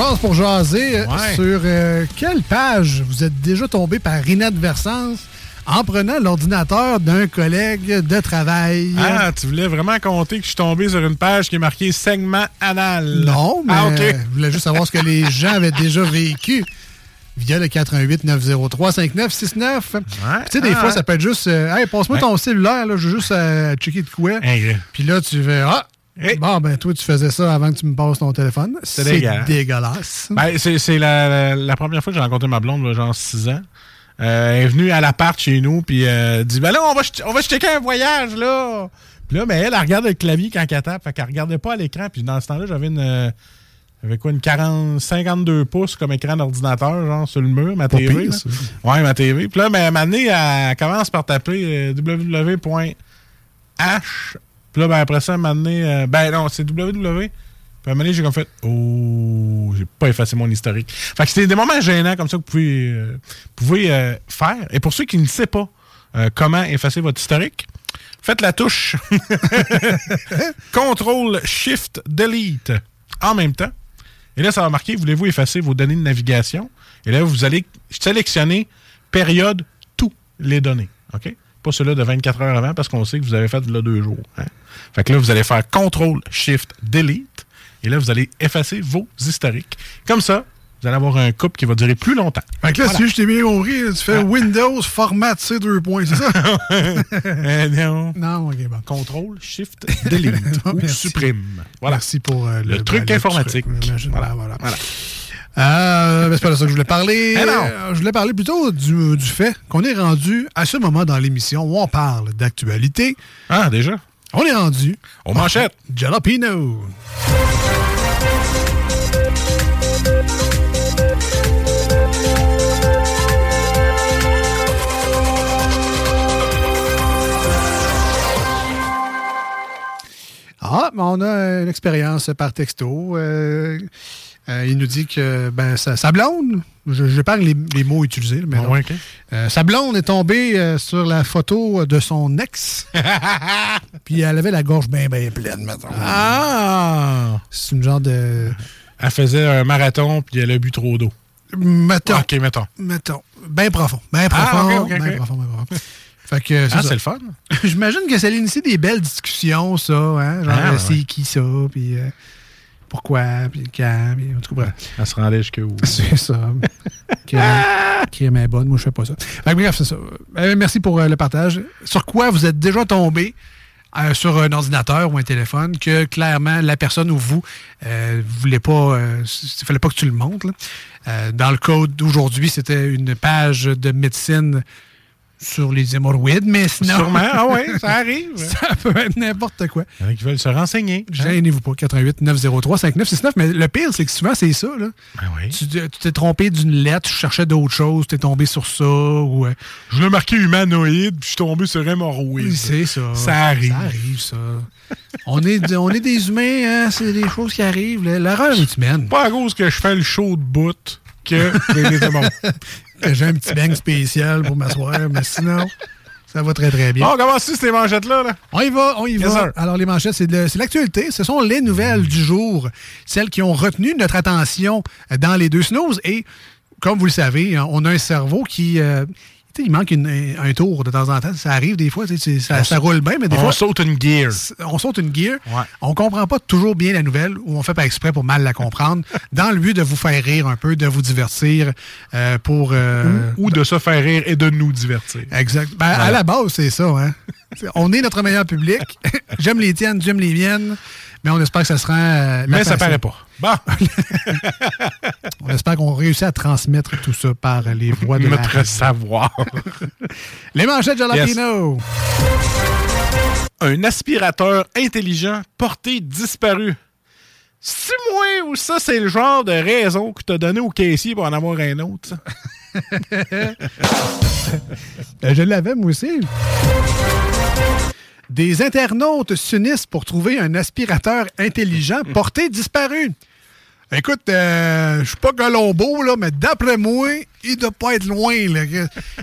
Jase pour jaser euh, Ouais. sur euh, quelle page vous êtes déjà tombé par inadvertance en prenant l'ordinateur d'un collègue de travail? Ah, tu voulais vraiment compter que je suis tombé sur une page qui est marquée segment anal. Non, mais Ah, OK. je voulais juste savoir ce que les gens avaient déjà vécu via le 88 903 5969. Tu sais, des Ah, fois, ça peut être juste euh, Hey, passe-moi Ouais. ton cellulaire, là, je veux juste euh, checker de quoi. Puis là, tu fais Ah! Bon, ben, toi, tu faisais ça avant que tu me passes ton téléphone. C'est dégueulasse. dégueulasse. Ben, c'est la, la- la première fois que j'ai rencontré ma blonde, là, genre 6 ans. Euh, elle est venue à l'appart chez nous, puis euh, dit Ben là, on va, ch- on va checker un voyage, là. Puis là, ben, elle, elle regarde le clavier quand elle tape, fait qu'elle regardait pas à l'écran. Puis dans ce temps-là, j'avais une. euh, j'avais quoi, une 40, 52 pouces comme écran d'ordinateur, genre sur le mur, ma Pas TV. pire. Ouais, ma TV. Puis là, ben, Mané, elle commence par taper euh, www.h. Puis là, ben, après ça, Mané, euh, ben non, c'est www. Puis à un moment donné, j'ai comme fait Oh, j'ai pas effacé mon historique. Fait que c'est des moments gênants comme ça que vous pouvez, euh, pouvez euh, faire. Et pour ceux qui ne savent pas comment effacer votre historique, faites la touche Contrôle Shift Delete en même temps. Et là, ça va marquer Voulez-vous effacer vos données de navigation? Et là, vous allez sélectionner période tous les données. OK? Pas ceux-là de 24 heures avant parce qu'on sait que vous avez fait là deux jours. hein. Fait que là, vous allez faire Contrôle Shift Delete. Et là, vous allez effacer vos historiques. Comme ça, vous allez avoir un couple qui va durer plus longtemps. Fait que là, Voilà. si je t'ai bien compris, tu fais Windows, format C, deux points, c'est ça? Euh, non. Non, ok, bon. Contrôle, Shift, Delete ou supprime. Voilà. Merci pour euh, Le truc ben, informatique. truc, j'imagine. Voilà. Voilà. Voilà. Euh, ben, c'est pas de ça que je voulais parler. Eh non. Euh, je voulais parler plutôt du, du fait qu'on est rendu à ce moment dans l'émission où on parle d'actualité. Ah, déjà? On est rendu. Aux manchettes. Jalapino. Ah, mais on a une expérience par texto. Euh, euh, il nous dit que ben, sa, sa blonde, je, je parle les, les mots utilisés, mais Ah non. Euh, sa blonde est tombée euh, sur la photo de son ex. Puis elle avait la gorge bien, bien pleine, mettons. Ah! C'est une genre de. Elle faisait un marathon puis elle a bu trop d'eau. Mettons. OK, mettons. Mettons. Bien profond. Bien Ah, profond. bien ok. profond, bien profond. Fait que, Ah, c'est le fun. J'imagine que ça initie des belles discussions, ça. Hein? Genre, Ah, c'est ouais. qui ça, puis euh, pourquoi, puis quand, puis en tout cas, bref. Elle se rendait jusqu'où? C'est ça. Crème est bonne, moi je fais pas ça. Fait bref, c'est ça. Euh, merci pour euh, le partage. Sur quoi vous êtes déjà tombé euh, sur un ordinateur ou un téléphone que clairement la personne ou vous euh, voulait pas, il fallait pas que tu le montres. dans le code d'aujourd'hui, c'était une page de médecine sur les hémorroïdes, mais sinon. Sûrement, ah ouais, ça arrive. ça peut être n'importe quoi. Il y en a qui veulent se renseigner. hein? Gênez-vous pas, 88 903 5969. Mais le pire, c'est que souvent, c'est ça. Là. Ben Tu tu t'es trompé d'une lettre, tu cherchais d'autres choses, tu es tombé sur ça. Ou, euh, Je voulais marquer humanoïde puis je suis tombé sur hémorroïde. c'est ça. Ça arrive. Ça arrive, ça. on, est, on est des humains, hein, c'est des choses qui arrivent. là. L'erreur est humaine. Pas à cause que je fais le show de bout que les hémorroïdes. J'ai un petit bang spécial pour m'asseoir, mais sinon, ça va très, très bien. Bon, comment c'est ces manchettes-là? Là? On y va, on y Yes, va. sir. Alors, les manchettes, c'est l'actualité. Ce sont les nouvelles du jour, celles qui ont retenu notre attention euh, dans les deux snooze. Et, comme vous le savez, hein, on a un cerveau qui... euh, il manque une- un, tour de temps en temps. Ça arrive des fois, ça, On roule bien, mais des on fois... saute une gear. On saute une gear. Ouais. On comprend pas toujours bien la nouvelle ou on fait pas exprès pour mal la comprendre, dans le but de vous faire rire un peu, de vous divertir, euh, pour... euh, Ou de se faire rire et de nous divertir. Exact. Ben, À la base, c'est ça. Hein? On est notre meilleur public. J'aime les tiennes, j'aime les miennes. Mais on espère que ça sera. euh, la Mais ça paraît pas. Bon. On espère qu'on réussit à transmettre tout ça par les voix de Notre savoir. Les manchettes Jalapino. Un aspirateur intelligent porté disparu. C'est moi ou ça, c'est le genre de raison que t'as donné au caissier pour en avoir un autre? Euh, je l'avais, moi aussi. Des internautes s'unissent pour trouver un aspirateur intelligent porté disparu. Écoute, euh, je suis pas Colombo, là, mais d'après moi, il doit pas être loin. Là.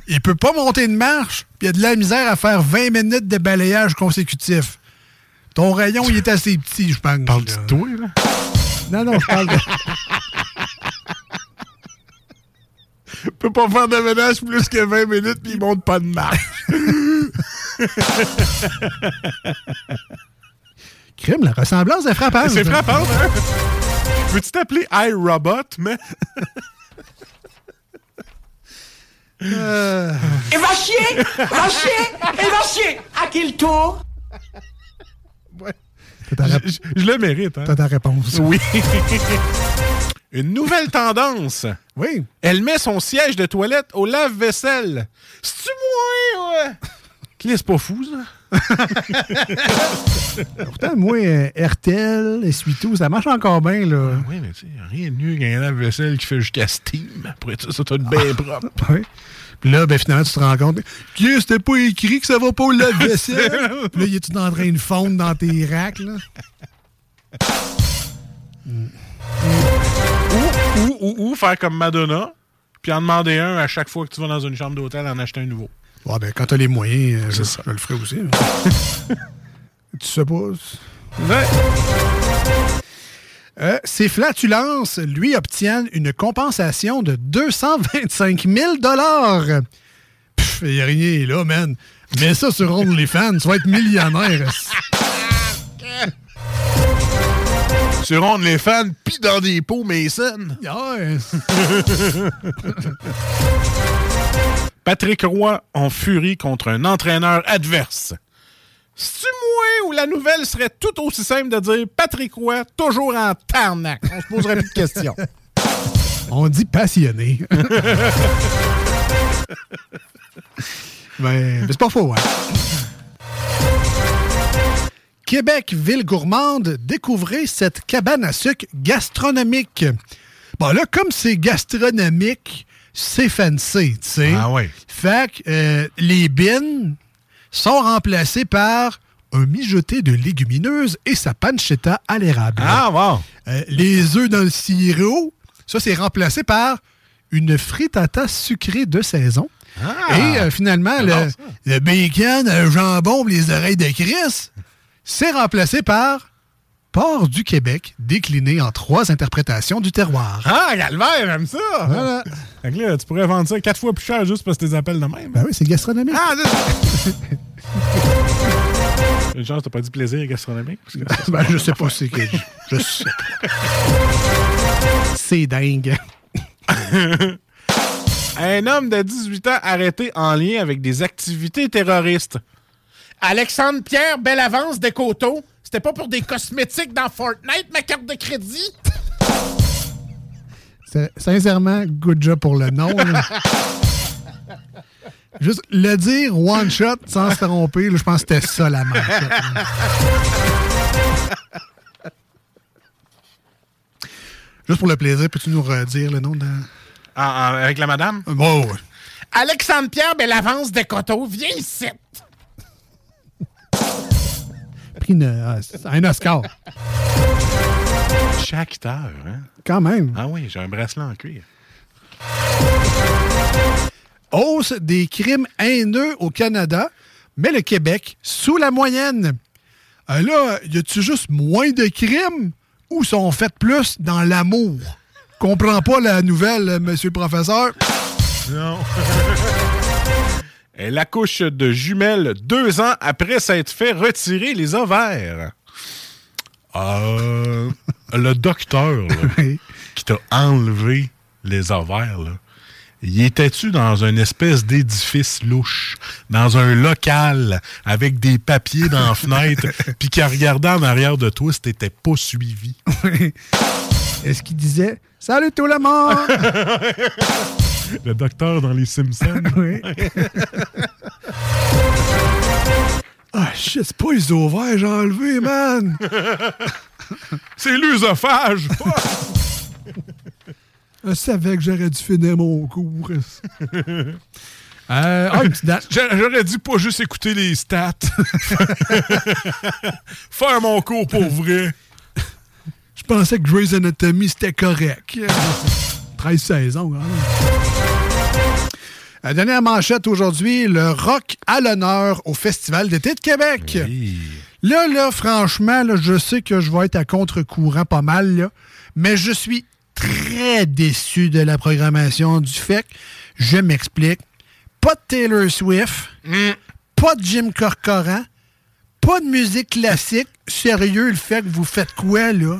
Il peut pas monter une marche, puis il y a de la misère à faire 20 minutes de balayage consécutif. Ton rayon, il est assez petit, je pense. Parle-tu de toi, là? Non, non, je parle de... peut pas faire de ménage plus que 20 minutes puis il monte pas de marche. Crime, la ressemblance est frappante. C'est frappant, hein? Veux-tu t'appeler iRobot, mais... Euh, Et va chier Va chier Et va chier À quel tour? Je, je- je le mérite, hein? T'as ta réponse. Oui. Une nouvelle tendance. Oui. Elle met son siège de toilette au lave-vaisselle. C'est-tu moi, ouais? C'est pas fou, ça? Pourtant, moi, euh, RTL, Essuie-Tout, ça marche encore bien, là. Oui, mais tu sais, rien de mieux qu'un lave-vaisselle qui fait jusqu'à Steam. Après ça, ça doit être bien propre. Oui. Puis là, ben, finalement, tu te rends compte, Tiens, c'était pas écrit que ça va pas au lave-vaisselle. Là, il est tout en train de fondre dans tes racks, là? Ou, ou, ou faire comme Madonna, puis en demander un à chaque fois que tu vas dans une chambre d'hôtel, en acheter un nouveau. Ouais, ben, quand t'as les moyens, euh, je, ça. je le ferai aussi. tu sais pas. Euh, ces flatulences, lui, obtiennent une compensation de 225 000 Pff, y a rien là, man. Mets ça sur OnlyFans, tu vas être millionnaire. Sur on les fans, pis dans des pots Mason. Ouais. Patrick Roy en furie contre un entraîneur adverse. C'est-tu moi ou la nouvelle serait tout aussi simple de dire Patrick Roy toujours en tarnac? On se poserait plus de questions. On dit passionné. mais, mais c'est pas faux, hein? Québec, ville gourmande, découvrez cette cabane à sucre gastronomique. Bon, là, comme c'est gastronomique, c'est fancy, tu sais. Ah ouais. Fait que euh, les bines sont remplacées par un mijoté de légumineuses et sa pancetta à l'érable. Ah, wow. Euh, les œufs dans le sirop, ça, c'est remplacé par une frittata sucrée de saison. Ah. et euh, finalement, le, le bacon, le jambon, les oreilles de Chris, c'est remplacé par porc du Québec, décliné en trois interprétations du terroir. Ah, Galvert, j'aime ça! Voilà. Fait que là, tu pourrais vendre ça quatre fois plus cher juste parce que tu les appelles de même. Ben oui, c'est gastronomique. Ah, Une chance, t'as pas dit plaisir gastronomique? Parce que Ben, je sais pas c'est que je, je sais pas. C'est dingue. Un homme de 18 ans arrêté en lien avec des activités terroristes. Alexandre Pierre, belle avance de coteaux. C'était pas pour des cosmétiques dans Fortnite, ma carte de crédit? C'est- Sincèrement, good job pour le nom. là. Juste le dire one shot sans se tromper, là, je pense que c'était ça la marque. Juste pour le plaisir, peux-tu nous redire le nom de. En- en- avec la madame? Bon, ouais. Alexandre Pierre, belle avance de coteaux. Viens ici. Pris une- c'est un Oscar. Chaque heure, hein? Quand même. Ah oui, j'ai un bracelet en cuir. Hausse des crimes haineux au Canada, mais le Québec sous la moyenne. Euh, là, y a-tu juste moins de crimes ou sont faits plus dans l'amour? Comprends pas la nouvelle, euh, monsieur le professeur? Non. Elle accouche de jumelles deux ans après s'être fait retirer les ovaires. Euh, le docteur là, qui t'a enlevé les ovaires, là, Il était-tu dans une espèce d'édifice louche, dans un local, avec des papiers dans la fenêtre, puis qu'à regarder en arrière de toi, c'était pas suivi? Est-ce qu'il disait Salut tout le monde Le docteur dans les Simpsons. Oui. Ah, shit, c'est pas les ovaires, j'ai enlevé, man. c'est l'usophage. Je savais que j'aurais dû finir mon cours. Euh, ah, une petite date. J'a- J'aurais dû pas juste écouter les stats. Faire mon cours pour vrai. Je pensais que Grey's Anatomy, c'était correct. 13 saisons, quand même. La dernière manchette aujourd'hui, le rock à l'honneur au Festival d'été de Québec. Là, là, franchement, là, je sais que je vais être à contre-courant pas mal, là, mais je suis très déçu de la programmation du FEC. Je m'explique. Pas de Taylor Swift, pas de Jim Corcoran, pas de musique classique. Sérieux, le fait que vous faites quoi, là?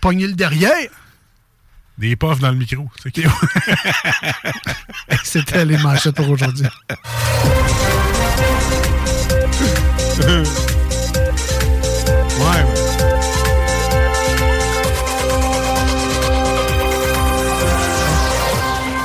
Pognez le derrière. Des puffs dans le micro. C'était les manchettes pour aujourd'hui. Ouais.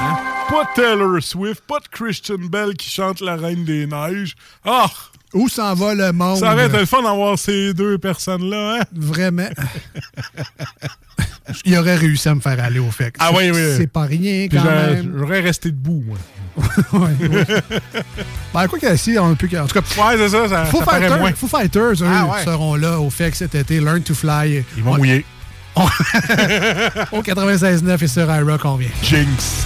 Hein? Pas Taylor Swift, pas de Christian Bell qui chante La Reine des Neiges. Ah! Où s'en va le monde? Ça aurait été le fun d'avoir ces deux personnes-là, hein? Vraiment. Il aurait réussi à me faire aller au FEC. Ah oui, oui. C'est pas rien, quand j'aurais- même. J'aurais resté debout, moi. Ouais, ouais. ben, quoi qu'il y on peut. En tout cas, Ouais, c'est ça, ça, Foo, ça Fighters, moins. Foo Fighters, eux, Ah ouais. seront là au FEC cet été. Learn to Fly. Ils vont On- mouiller. au 96.9 et sur iRock, on vient. Jinx.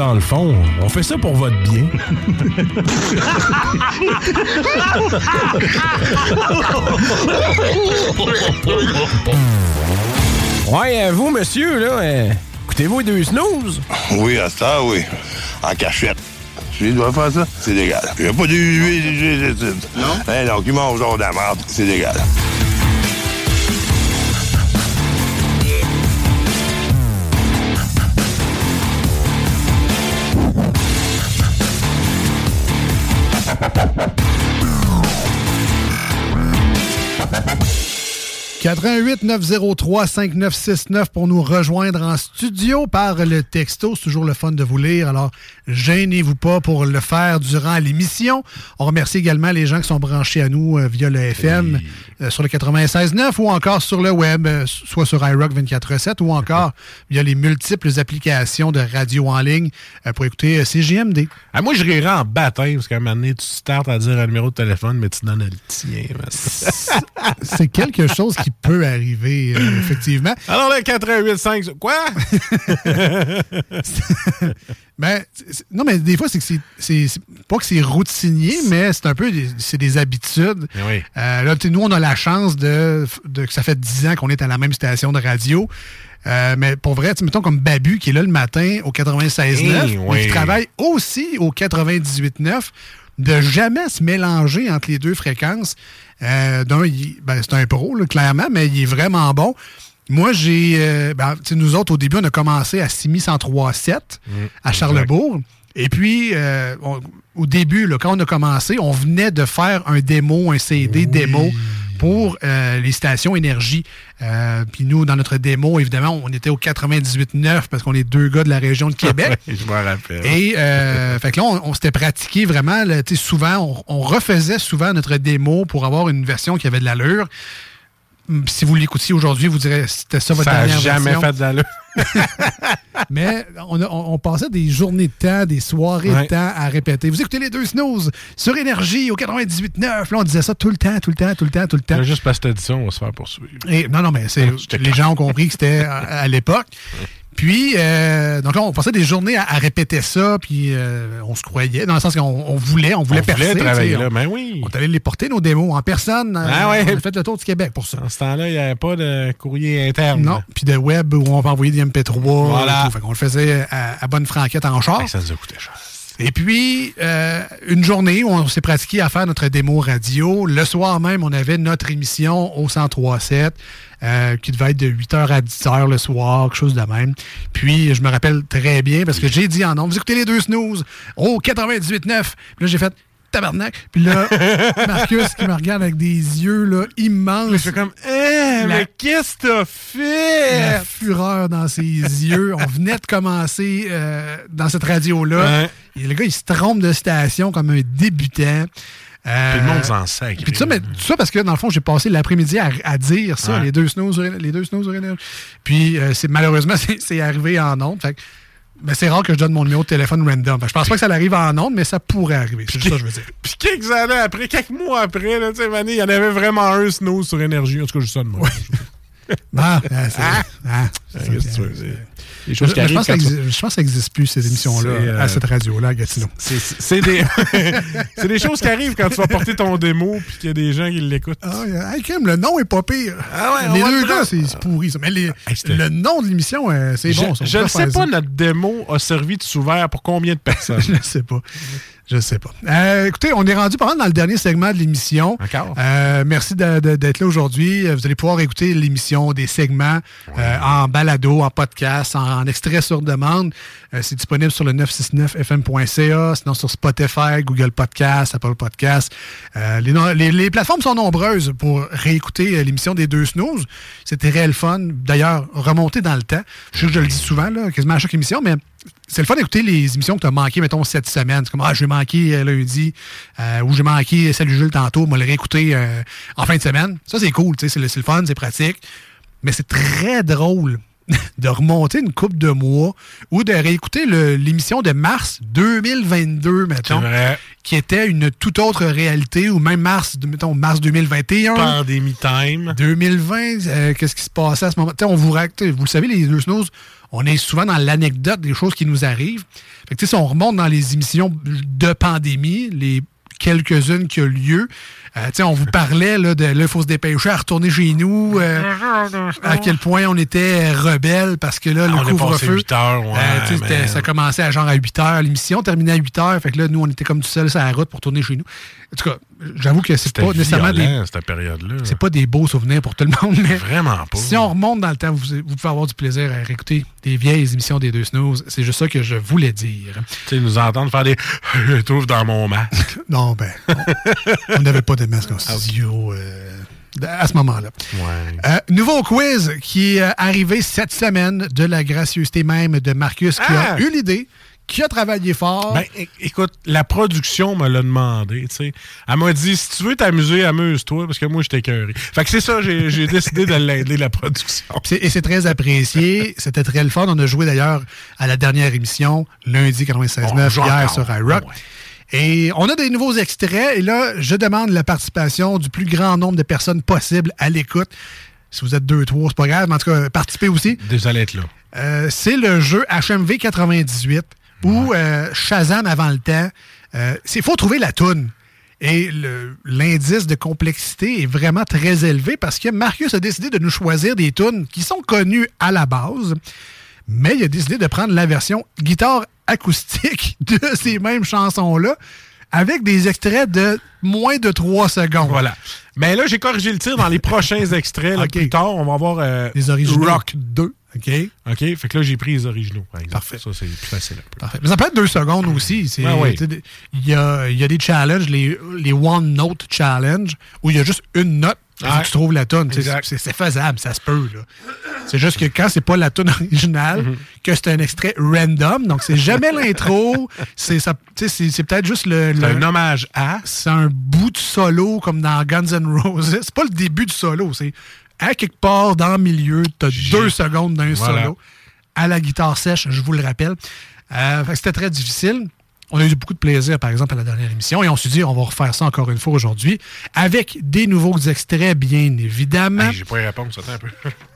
Dans le fond, on fait ça pour votre bien. Ouais, euh, vous, monsieur, là, euh, écoutez-vous les deux snooze? Oui, à ça, oui. En cachette. Tu dois faire ça? C'est légal. Il n'y a pas de Non? Hein, donc, ils mangent genre de la merde. C'est légal. « 88 903 5969 pour nous rejoindre en studio par le texto. C'est toujours le fun de vous lire. Alors, gênez-vous pas pour le faire durant l'émission. On remercie également les gens qui sont branchés à nous euh, via le FM euh, sur le 96.9 ou encore sur le web, euh, soit sur iRock 24.7 ou encore via les multiples applications de radio en ligne euh, pour écouter CGMD. Ah, moi, je rirais en bataille parce qu'à un moment donné, tu startes à dire un numéro de téléphone, mais tu donnes le tien. C'est quelque chose qui peut arriver, euh, effectivement. Alors, le 88.5, quoi? Ben, non, mais des fois, c'est que c'est- pas que c'est routinier, mais c'est un peu des, des habitudes. oui. Euh, là, tu sais, nous, on a la chance de, de que ça fait 10 ans qu'on est à la même station de radio. Euh, mais pour vrai, mettons comme Babu qui est là le matin au 96.9, Hey, mais oui. qui travaille aussi au 98.9, de jamais se mélanger entre les deux fréquences. Euh, ben, c'est un pro, là, clairement, mais il est vraiment bon. Moi, j'ai. euh, ben, nous autres, au début, on a commencé à 6103.7 à Charlebourg. Et puis, euh, on- au début, là, quand on a commencé, on venait de faire un démo, un CD démo pour euh, les stations énergie. Euh, puis nous, dans notre démo, évidemment, on était au 98.9 parce qu'on est deux gars de la région de Québec. je me rappelle. Et euh, fait que là, on, on s'était pratiqué vraiment. là, tu sais, souvent, on, on refaisait souvent notre démo pour avoir une version qui avait de l'allure. Si vous l'écoutiez aujourd'hui, vous direz c'était ça votre Ça dernière jamais version. fait d'allure. Mais on, a- on- on passait des journées de temps, des soirées Ouais. de temps à répéter. Vous écoutez les deux snooze sur Énergie au 98.9. Là, on disait ça tout le temps, tout le temps, tout le temps, tout le temps. Là, juste parce que t'as dit ça, on va se faire poursuivre. Et, non, non, mais c'est, les gens ont compris que c'était à, à l'époque. Puis, euh, donc là, on passait des journées à, à répéter ça, puis euh, on se croyait, dans le sens qu'on on voulait, on voulait On voulait travailler là, on- ben oui. On allé les porter, nos démos, en personne. euh, Ah ouais. On a fait le tour du Québec pour ça. En ce temps-là, il n'y avait pas de courrier interne. Non, puis de web où on va envoyer des MP3. Voilà. Fait qu'on le faisait à, à bonne franquette en char. Ça nous a coûté cher. Et puis, euh, une journée où on s'est pratiqué à faire notre démo radio. Le soir même, on avait notre émission au 1037 euh, qui devait être de 8h à 10h le soir, quelque chose de même. Puis, je me rappelle très bien parce que j'ai dit en nom, vous écoutez les deux snooze au 98.9. Puis là, j'ai fait tabarnak. Puis là, Marcus qui me regarde avec des yeux là, immenses. Je fais comme, eh, mais qu'est-ce que t'as fait? La fureur dans ses yeux. On venait de commencer euh, dans cette radio-là. Ouais. Et le gars, il se trompe de station comme un débutant. Euh, Puis le monde s'en sacre. Puis tout ça, mais tout ça parce que dans le fond, j'ai passé l'après-midi à, à dire ça, Ouais. les deux snows, sur- les deux snows. Puis euh, c'est malheureusement, c'est c'est arrivé en ondes. Fait Mais c'est rare que je donne mon numéro de téléphone random. Je pense pas que ça arrive en ondes, mais ça pourrait arriver. C'est juste ça que je veux dire. Puis quelques années après, quelques mois après, là, tu sais, Mané, il y en avait vraiment un snow sur énergie. En tout cas, je sonne moi. Ah, ah, c'est- Ah. ah, Dire? Je, pense que ça exi- je pense que ça n'existe plus, ces émissions-là, euh, à cette radio-là, à Gatineau. C'est des, des choses qui arrivent quand tu vas porter ton démo puis qu'il y a des gens qui l'écoutent. Ah, hey, Kim, le nom est pas pire. Ah ouais, les deux gars, c'est pourri. Ça. Mais les- le nom de l'émission, euh, c'est bon. ça, Je ne sais pas, ça. notre démo a servi de sous-verre pour combien de personnes? je ne sais pas. Je sais pas. Euh, écoutez, on est rendu pas mal dans le dernier segment de l'émission. Encore? Euh, merci d'être là aujourd'hui. Euh, Vous allez pouvoir écouter l'émission des segments euh, en balado, en podcast, en, en extrait sur demande. Euh, C'est disponible sur le 969fm.ca, sinon sur Spotify, Google Podcast, Apple Podcast. Euh, les, les- les plateformes sont nombreuses pour réécouter l'émission des deux snooze. C'était réel fun. D'ailleurs, remonter dans le temps. Je sais que je le dis souvent, là, quasiment à chaque émission, mais c'est le fun d'écouter les émissions que tu as manquées, mettons, cette semaine. C'est comme, ah, j'ai manqué euh, lundi, euh, ou j'ai manqué Salut Jules tantôt, moi le réécouter euh, en fin de semaine. Ça, c'est cool, tu sais, c'est le, c'est le fun, c'est pratique. Mais c'est très drôle de remonter une coupe de mois ou de réécouter l'émission de mars 2022, mettons, vrai. qui était une toute autre réalité, ou même mars, mettons, mars 2021. Pandémie time. 2020, euh, qu'est-ce qui se passait à ce moment? Tu sais, on vous, vous le savez, les deux snooze, on est souvent dans l'anecdote des choses qui nous arrivent. Que, si on remonte dans les émissions de pandémie, les quelques-unes qui ont lieu, euh, on vous parlait là, de là, il faut se dépêcher à retourner chez nous, euh, à quel point on était rebelles parce que là, le couvre-feu. 8 heures, ouais, euh, ça commençait à genre à 8 heures, l'émission terminait à 8 heures, fait que là, nous, on était comme tout seuls sur la route pour tourner chez nous. En tout cas, j'avoue que c'est pas nécessairement des cette période-là. c'est pas des beaux souvenirs pour tout le monde, mais Vraiment pas. si on remonte dans le temps, vous, vous pouvez avoir du plaisir à réécouter des vieilles émissions des deux snooze. C'est juste ça que je voulais dire. Tu sais, nous entendre faire des « Je trouve dans mon masque Non, ben, on- on n'avait pas en studio euh, à ce moment-là. ». Ouais. Euh, nouveau quiz qui est euh, arrivé cette semaine de la gracieuseté même de Marcus qui Ah! a eu l'idée, qui a travaillé fort. Ben, écoute, la production me l'a demandé, tu sais. Elle m'a dit, si tu veux t'amuser, amuse-toi, parce que moi, j'étais cœuré. Fait que c'est ça, j'ai décidé de l'aider, la production. Et c'est très apprécié. C'était très le fun. On a joué d'ailleurs à la dernière émission, lundi 96.9, On joue hier encore. sur iRock. Et on a des nouveaux extraits. Et là, je demande la participation du plus grand nombre de personnes possible à l'écoute. Si vous êtes deux, trois, c'est pas grave, mais en tout cas, participez aussi. Désolé d'être là. Euh, c'est le jeu HMV 98 ou euh, Shazam avant le temps. Euh, Il faut trouver la toune. Et l'indice de complexité est vraiment très élevé parce que Marcus a décidé de nous choisir des tunes qui sont connues à la base, mais il a décidé de prendre la version guitare acoustique de ces mêmes chansons-là avec des extraits de moins de 3 secondes. Voilà. Mais là, j'ai corrigé le tir dans les prochains extraits. là, Ok. Plus tard, on va avoir euh, Les. Rock 2. OK? OK? Fait que là, j'ai pris les originaux, par exemple. Parfait. Ça, c'est plus facile un peu. Parfait. Mais ça peut être deux secondes aussi. Ah oui. des- Il y, a, y a des challenges, les, les One Note Challenge, où il y a juste une note. Que tu trouves la tonne. C'est faisable, ça se peut. là. C'est juste que quand c'est pas la tonne originale, Mhm. que c'est un extrait random, donc c'est jamais l'intro, c'est peut-être juste le. C'est le- un hommage à. c'est un bout de solo comme dans Guns N' Roses. C'est pas le début du solo, c'est à quelque part dans le milieu, t'as deux secondes d'un Voilà. solo à la guitare sèche, je vous le rappelle. Euh, C'était très difficile. On a eu beaucoup de plaisir, par exemple, à la dernière émission, et on s'est dit, on va refaire ça encore une fois aujourd'hui, avec des nouveaux extraits, bien évidemment. Hey, j'ai pas les réponses, attends un peu.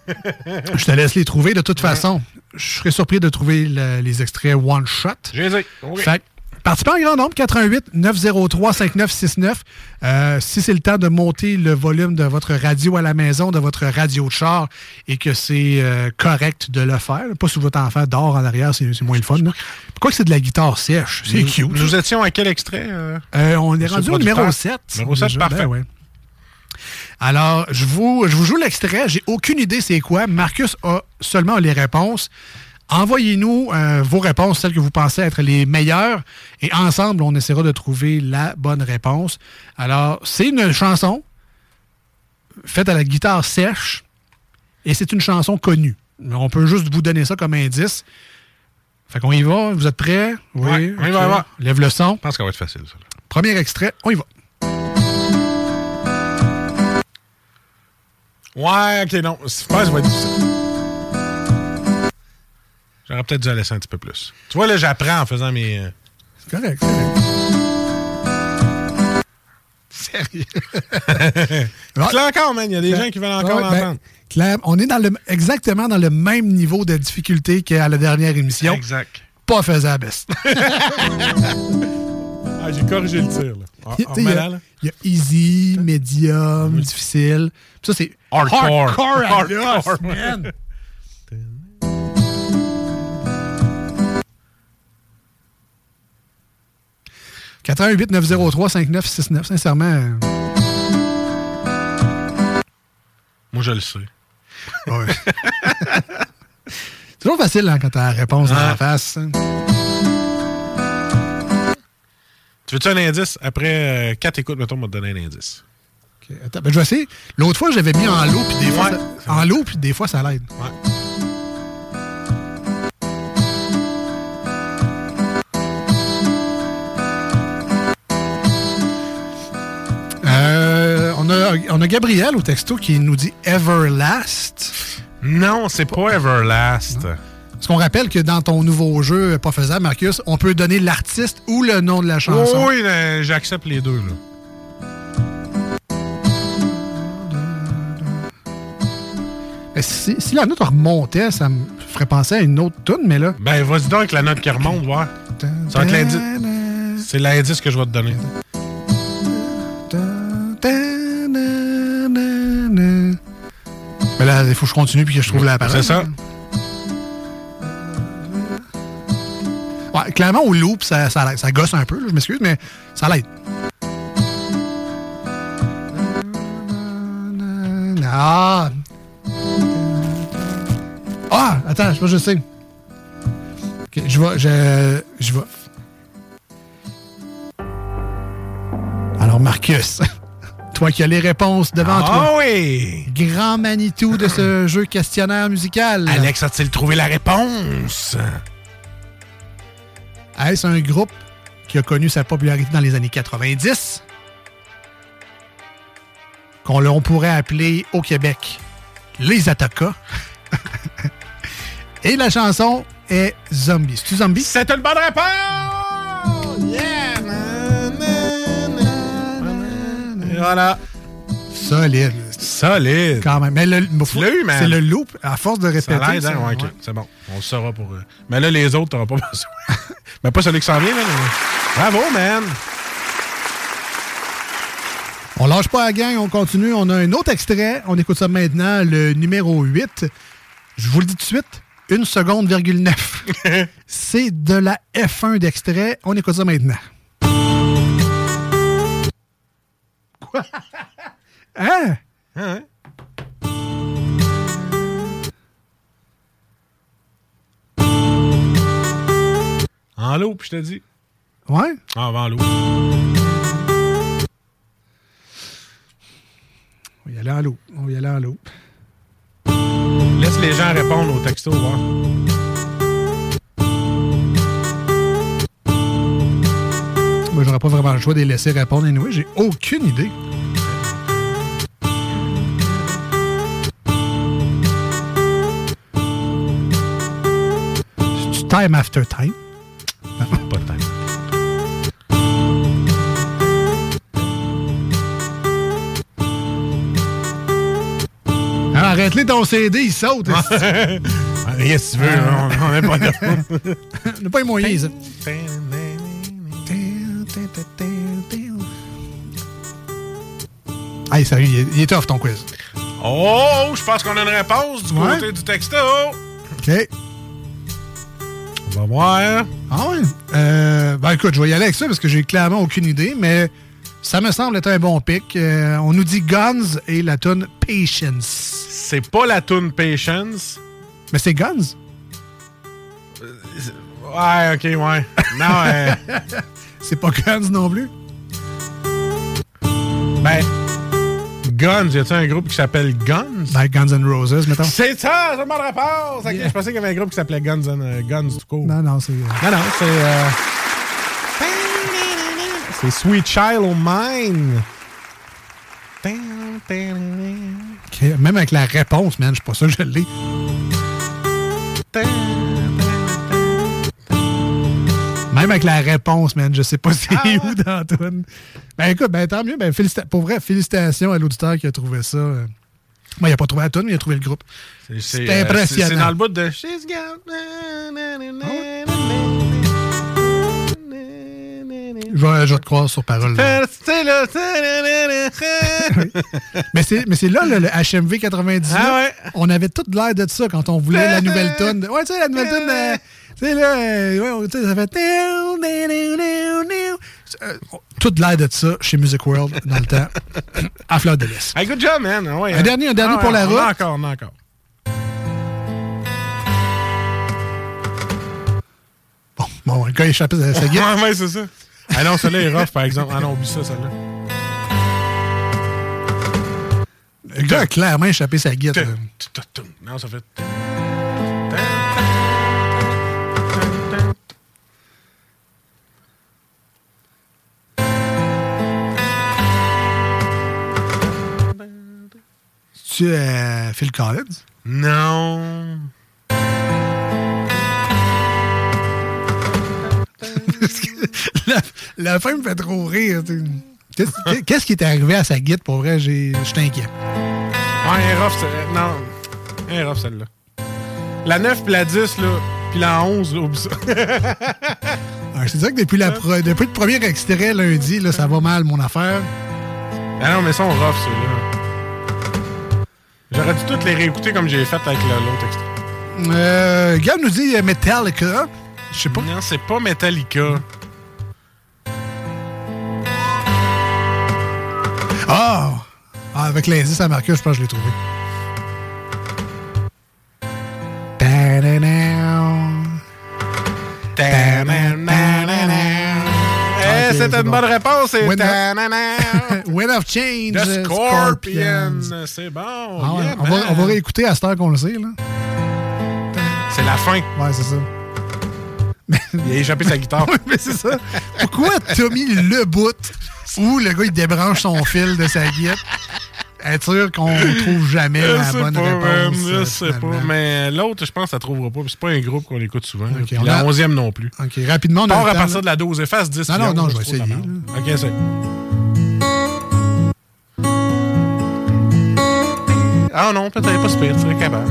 Je te laisse les trouver. De toute façon, je serais surpris de trouver le- les extraits one shot. J'ai. Fait que, participez en grand nombre, 88 903 5969. Euh, si c'est le temps de monter le volume de votre radio à la maison, de votre radio de char, et que c'est euh, correct de le faire, pas si votre enfant dort en arrière, c'est moins le fun. là. Pourquoi que c'est de la guitare sèche? C'est cute. Nous étions à quel extrait? euh? Euh, on est rendu au numéro producteur? 7. Numéro 7, déjà. parfait. Ben ouais. Alors, je vous, je vous joue l'extrait. J'ai aucune idée c'est quoi. Marcus a seulement les réponses. Envoyez-nous euh, vos réponses, celles que vous pensez être les meilleures, et ensemble, on essaiera de trouver la bonne réponse. Alors, c'est une chanson faite à la guitare sèche, et c'est une chanson connue. On peut juste vous donner ça comme indice. Fait qu'on y va. Vous êtes prêts? Oui. Ouais, on y va, on. Lève le son. Je pense ça va être facile, ça. là. Premier extrait, on y va. Ouais, ok, non. Je pense que ça va être difficile. J'aurais peut-être dû la laisser un petit peu plus. Tu vois, là, j'apprends en faisant mes. euh, C'est correct. Sérieux? Là encore, man, il y a des gens qui veulent encore Ouais, ben, l'entendre. Claire, on est dans le, exactement dans le même niveau de difficulté qu'à la dernière émission. Exact. Pas faisable. Ah, j'ai corrigé le tir, là. Ah, sais, Il y, a- y easy, medium, difficile. Puis ça, c'est Hardcore. hardcore Hardcore. l'os, man. « 88 903 5969 Sincèrement, Moi, je le sais. ouais. c'est toujours facile hein, quand t'as la réponse dans la Ah. face. hein. Tu veux-tu un indice? Après euh, quatre écoutes, mettons, on va te donner un indice. Ok, attends, ben, je vais essayer. L'autre fois, j'avais mis en lot, puis des fois, Ouais. ça, en lot, puis des fois, ça l'aide. Euh, a, on a Gabriel au texto qui nous dit Everlast. Non, c'est pas Everlast. Est-ce qu'on rappelle que dans ton nouveau jeu, pas faisable, Marcus, on peut donner l'artiste ou le nom de la chanson? Oui, j'accepte les deux. Là. Ben, Si, si la note remontait, ça me ferait penser à une autre tune, mais là. Ben, vas-y donc avec la note qui remonte, voir. Ça va être l'indice. C'est l'indice que je vais te donner. Il faut que je continue puis que je trouve la parole. C'est ça. Ouais, clairement, au loop, ça, ça, ça gosse un peu, là, je m'excuse, mais ça l'aide. Ah! Ah! Attends, je sais pas, je sais. Ok, je vais, je, je vais. Alors, Marcus, toi qui as les réponses devant Ah toi. oui! Grand Manitou de ce jeu questionnaire musical. Alex a-t-il trouvé la réponse? Est-ce un groupe qui a connu sa popularité dans les années 90? Qu'on pourrait appeler au Québec les Ataka. Et la chanson est Zombie. C'est-tu Zombie? C'est une bonne réponse! Voilà. Solide. Solide. Quand même. Mais le, l'as eu, man. C'est le loop. À force de répéter. Ça l'aide, hein? Ouais. C'est bon. On le saura pour. euh, Mais là, les autres, t'auras pas besoin. Mais pas celui qui s'en vient, man. Bravo, man. On lâche pas la gang, on continue. On a un autre extrait. On écoute ça maintenant, le numéro 8. Je vous le dis tout de suite, une seconde, virgule 9. C'est de la F1 d'extrait. On écoute ça maintenant. Hein? Hein? En l'eau, puis je te dis. Ouais? Ah, en l'eau. On y aller en loup. On y aller en loup. Laisse les gens répondre au texto, voir. Moi, j'aurais pas vraiment le choix de les laisser répondre. Anyway, j'ai aucune idée. Time after time? Pas de time. Alors, arrête-les ton CD, il saute. Ah, Qu'est-ce que tu veux? Ah. On pas là. On n'a pas les moyens, ça. Hey, sérieux, il est, il est tough ton quiz. Oh, je pense qu'on a une réponse du Ouais. côté du texto. OK. On va voir. Ah ouais? Euh, ben écoute, je vais y aller avec ça parce que j'ai clairement aucune idée, mais ça me semble être un bon pic. Euh, on nous dit Guns et la tune Patience. C'est pas la tune Patience. Mais c'est Guns? Ouais, ok, ouais. Non, euh, c'est pas Guns non plus? ben, Guns, y a-t-il un groupe qui s'appelle Guns? Ben Guns N' Roses, mettons. C'est ça, c'est une bonne réponse. Ok, Yeah. Je pensais qu'il y avait un groupe qui s'appelait Guns, and, euh, Guns tout court. Non, non, c'est. Non, non, c'est. euh, C'est Sweet Child O' Mine. Même avec la réponse, man, je suis pas sûr que je l'ai. Même avec la réponse, man, je sais pas c'est où dans la toune. Ben écoute, ben tant mieux. Ben, pour vrai, félicitations à l'auditeur qui a trouvé ça. euh. Moi, il n'a pas trouvé la mais il a trouvé le groupe. C'est euh, impressionnant. C'est dans le bout de She's got- Je vais, je te croire sur parole. là. mais c'est mais c'est là le, le HMV 98. Ah ouais. On avait toute l'air de ça quand on voulait la nouvelle tonne. Ouais, tu sais, la nouvelle tonne. Tu sais, là, euh, ouais, ça fait. Euh, Toute l'air de ça chez Music World dans le temps. à fleur de lys. Hey, good job, man. Ah ouais, Un hein. dernier, un dernier Ah pour ouais, la route. encore, encore. Bon, le gars a échappé sa, sa guitare. Ouais, ouais, c'est ça. Ah non, celui-là est rough, par exemple. Ah non, oublie ça, celle-là. Le gars a clairement échappé sa guitare. Non, ça fait. Tu euh, Phil Collins? Non. la, la fin me fait trop rire. Qu'est-ce qui est arrivé à sa guitare pour vrai? Je inquiet. Ouais, elle est rough, celle- Non. Elle est rough, celle-là. La 9 puis la 10, là. Puis la 11, là, oublie ça. C'est ça que depuis, la pro- depuis le premier extrait lundi, là, ça va mal, mon affaire. ah non, mais ils sont rough, ceux-là. J'aurais dû toutes les réécouter comme j'ai fait avec le- l'autre extrait. Euh, Gab nous dit euh, Metallica. Je sais pas. Non, c'est pas Metallica. Ah! Ah, avec l'indice à Marcus, je pense que je l'ai trouvé. C'est une bon. bonne réponse. C'est Wind of- Change. The Scorpion. C'est bon. Ah ouais, yeah, on, va, man. on va réécouter à cette heure qu'on le sait. Là. C'est la fin. Ouais, c'est ça. Il a échappé sa guitare. Oui, mais c'est ça. Pourquoi mis le bout où le gars il débranche son fil de sa guitare? Être sûr qu'on trouve jamais la bonne pas, réponse. Je euh, sais pas. finalement. Mais l'autre, je pense ça trouvera pas. C'est pas un groupe qu'on écoute souvent. Puis on la a- 11e non plus. OK, rapidement, on a Part à partir là. de la 12. Efface 10. Non, non, non, 11, je vais essayer. OK, essaye. Ah non, peut-être pas super, serais capable.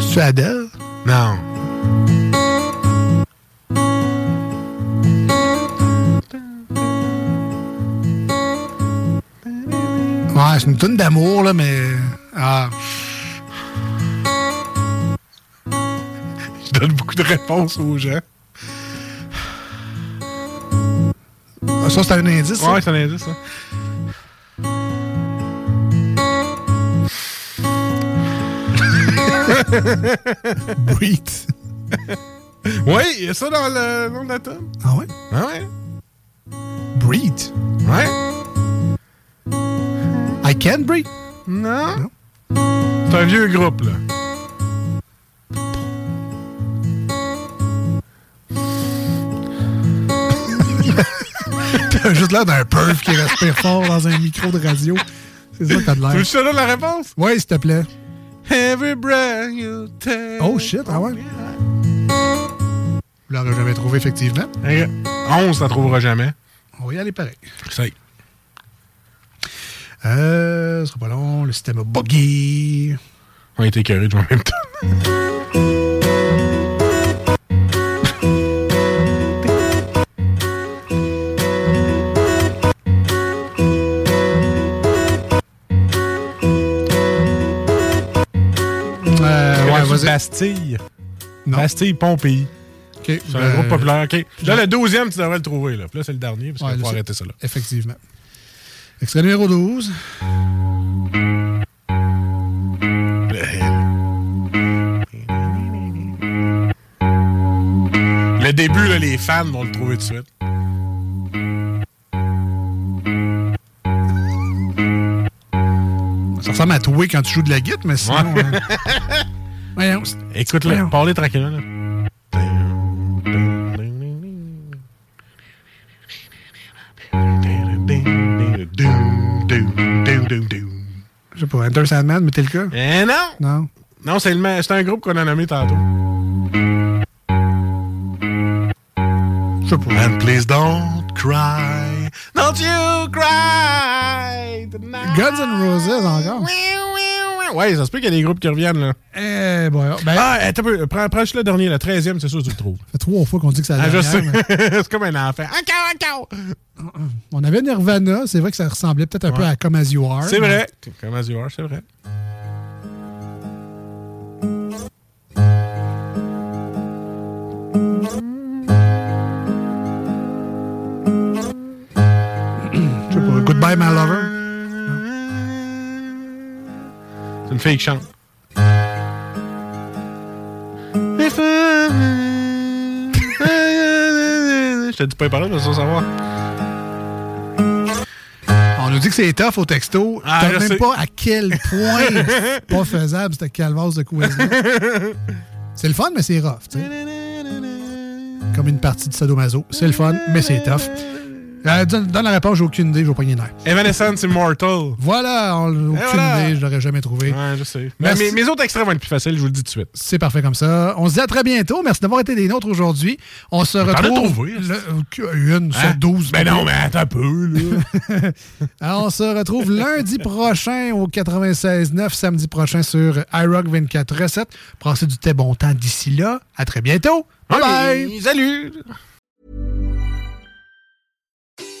C'est Adele? Non. Ouais, c'est une tonne d'amour, là, mais. Ah. Je donne beaucoup de réponses aux gens. Ah, Ça, c'est un indice. Ouais, c'est un indice, ça. Breathe. Oui, il y a ça dans le nom de la tome. Ah ouais? Ah ouais? Breathe. Ouais? I can breathe? Non. C'est un vieux groupe, là. T'as juste l'air d'un perf qui respire fort dans un micro de radio. C'est ça que t'as de Tu veux que l'air. je te donne la réponse? Oui, s'il te plaît. Every breath you take. Oh shit, ah ouais? Vous l'aurez jamais trouvé, effectivement. Ok. 11, t'en trouveras jamais. On va y aller pareil. Ça y est. Euh, ce sera pas long. Le système a buggy. On a été écœurés en même temps. Euh. Bastille. Non. Bastille Pompéi. OK. C'est un Euh, groupe populaire. OK. Là, le 12e, tu devrais le trouver. Là, là c'est le dernier, parce Ouais, qu'il faut arrêter ça là. Effectivement. Extrait numéro 12. Le début, là, les fans vont le trouver tout de suite. Ça ressemble à toi quand tu joues de la guitare, mais sinon. Ouais. euh, Voyons. Écoute-le, parlez tranquillement. Là. Pas, Enter Sandman, Metallica? Eh non! Non. Non, c'est le ma- c'est un groupe qu'on a nommé tantôt. Je sais pas. And please don't cry. Don't you cry tonight. Guns N' Roses encore? Ouais, ça se peut qu'il y ait des groupes qui reviennent, là. Bon, ben, Ah, attends un peu. Prends, le dernier, le 13e, c'est sûr que tu le trouves. ça fait trois fois qu'on dit que ça Ah, je sais. mais- c'est comme un enfant. Encore, encore! On avait Nirvana, c'est vrai que ça ressemblait peut-être un peu à Come As You Are. C'est mais- vrai. Comme as you are, c'est vrai. Goodbye My Lover. C'est une fille qui chante. Je te dis pas savoir. On nous dit que c'est tough au texto. Ah, je même sais. pas à quel point c'est pas faisable, cette calvasse de quiz-là. c'est le fun, mais c'est rough. Comme une partie de Sadomaso. C'est le fun, mais c'est tough. Euh, donne, donne la réponse, j'ai aucune idée, je vais pas nerfs. Evanescence Immortal. Voilà, on- aucune voilà. idée, je l'aurais jamais trouvé. Ouais, je sais. Mais mes, mes autres extraits vont être plus faciles, je vous le dis tout de suite. C'est parfait comme ça. On se dit à très bientôt. Merci d'avoir été des nôtres aujourd'hui. On se as retrouve. trouvé, le- une Hein? sur 12. Ben non, mais attends un peu, là. Alors, on se retrouve lundi prochain au 96.9, samedi prochain sur iRock 24 recettes. Passez du très bon temps d'ici là. À très bientôt. Bye bye. Salut.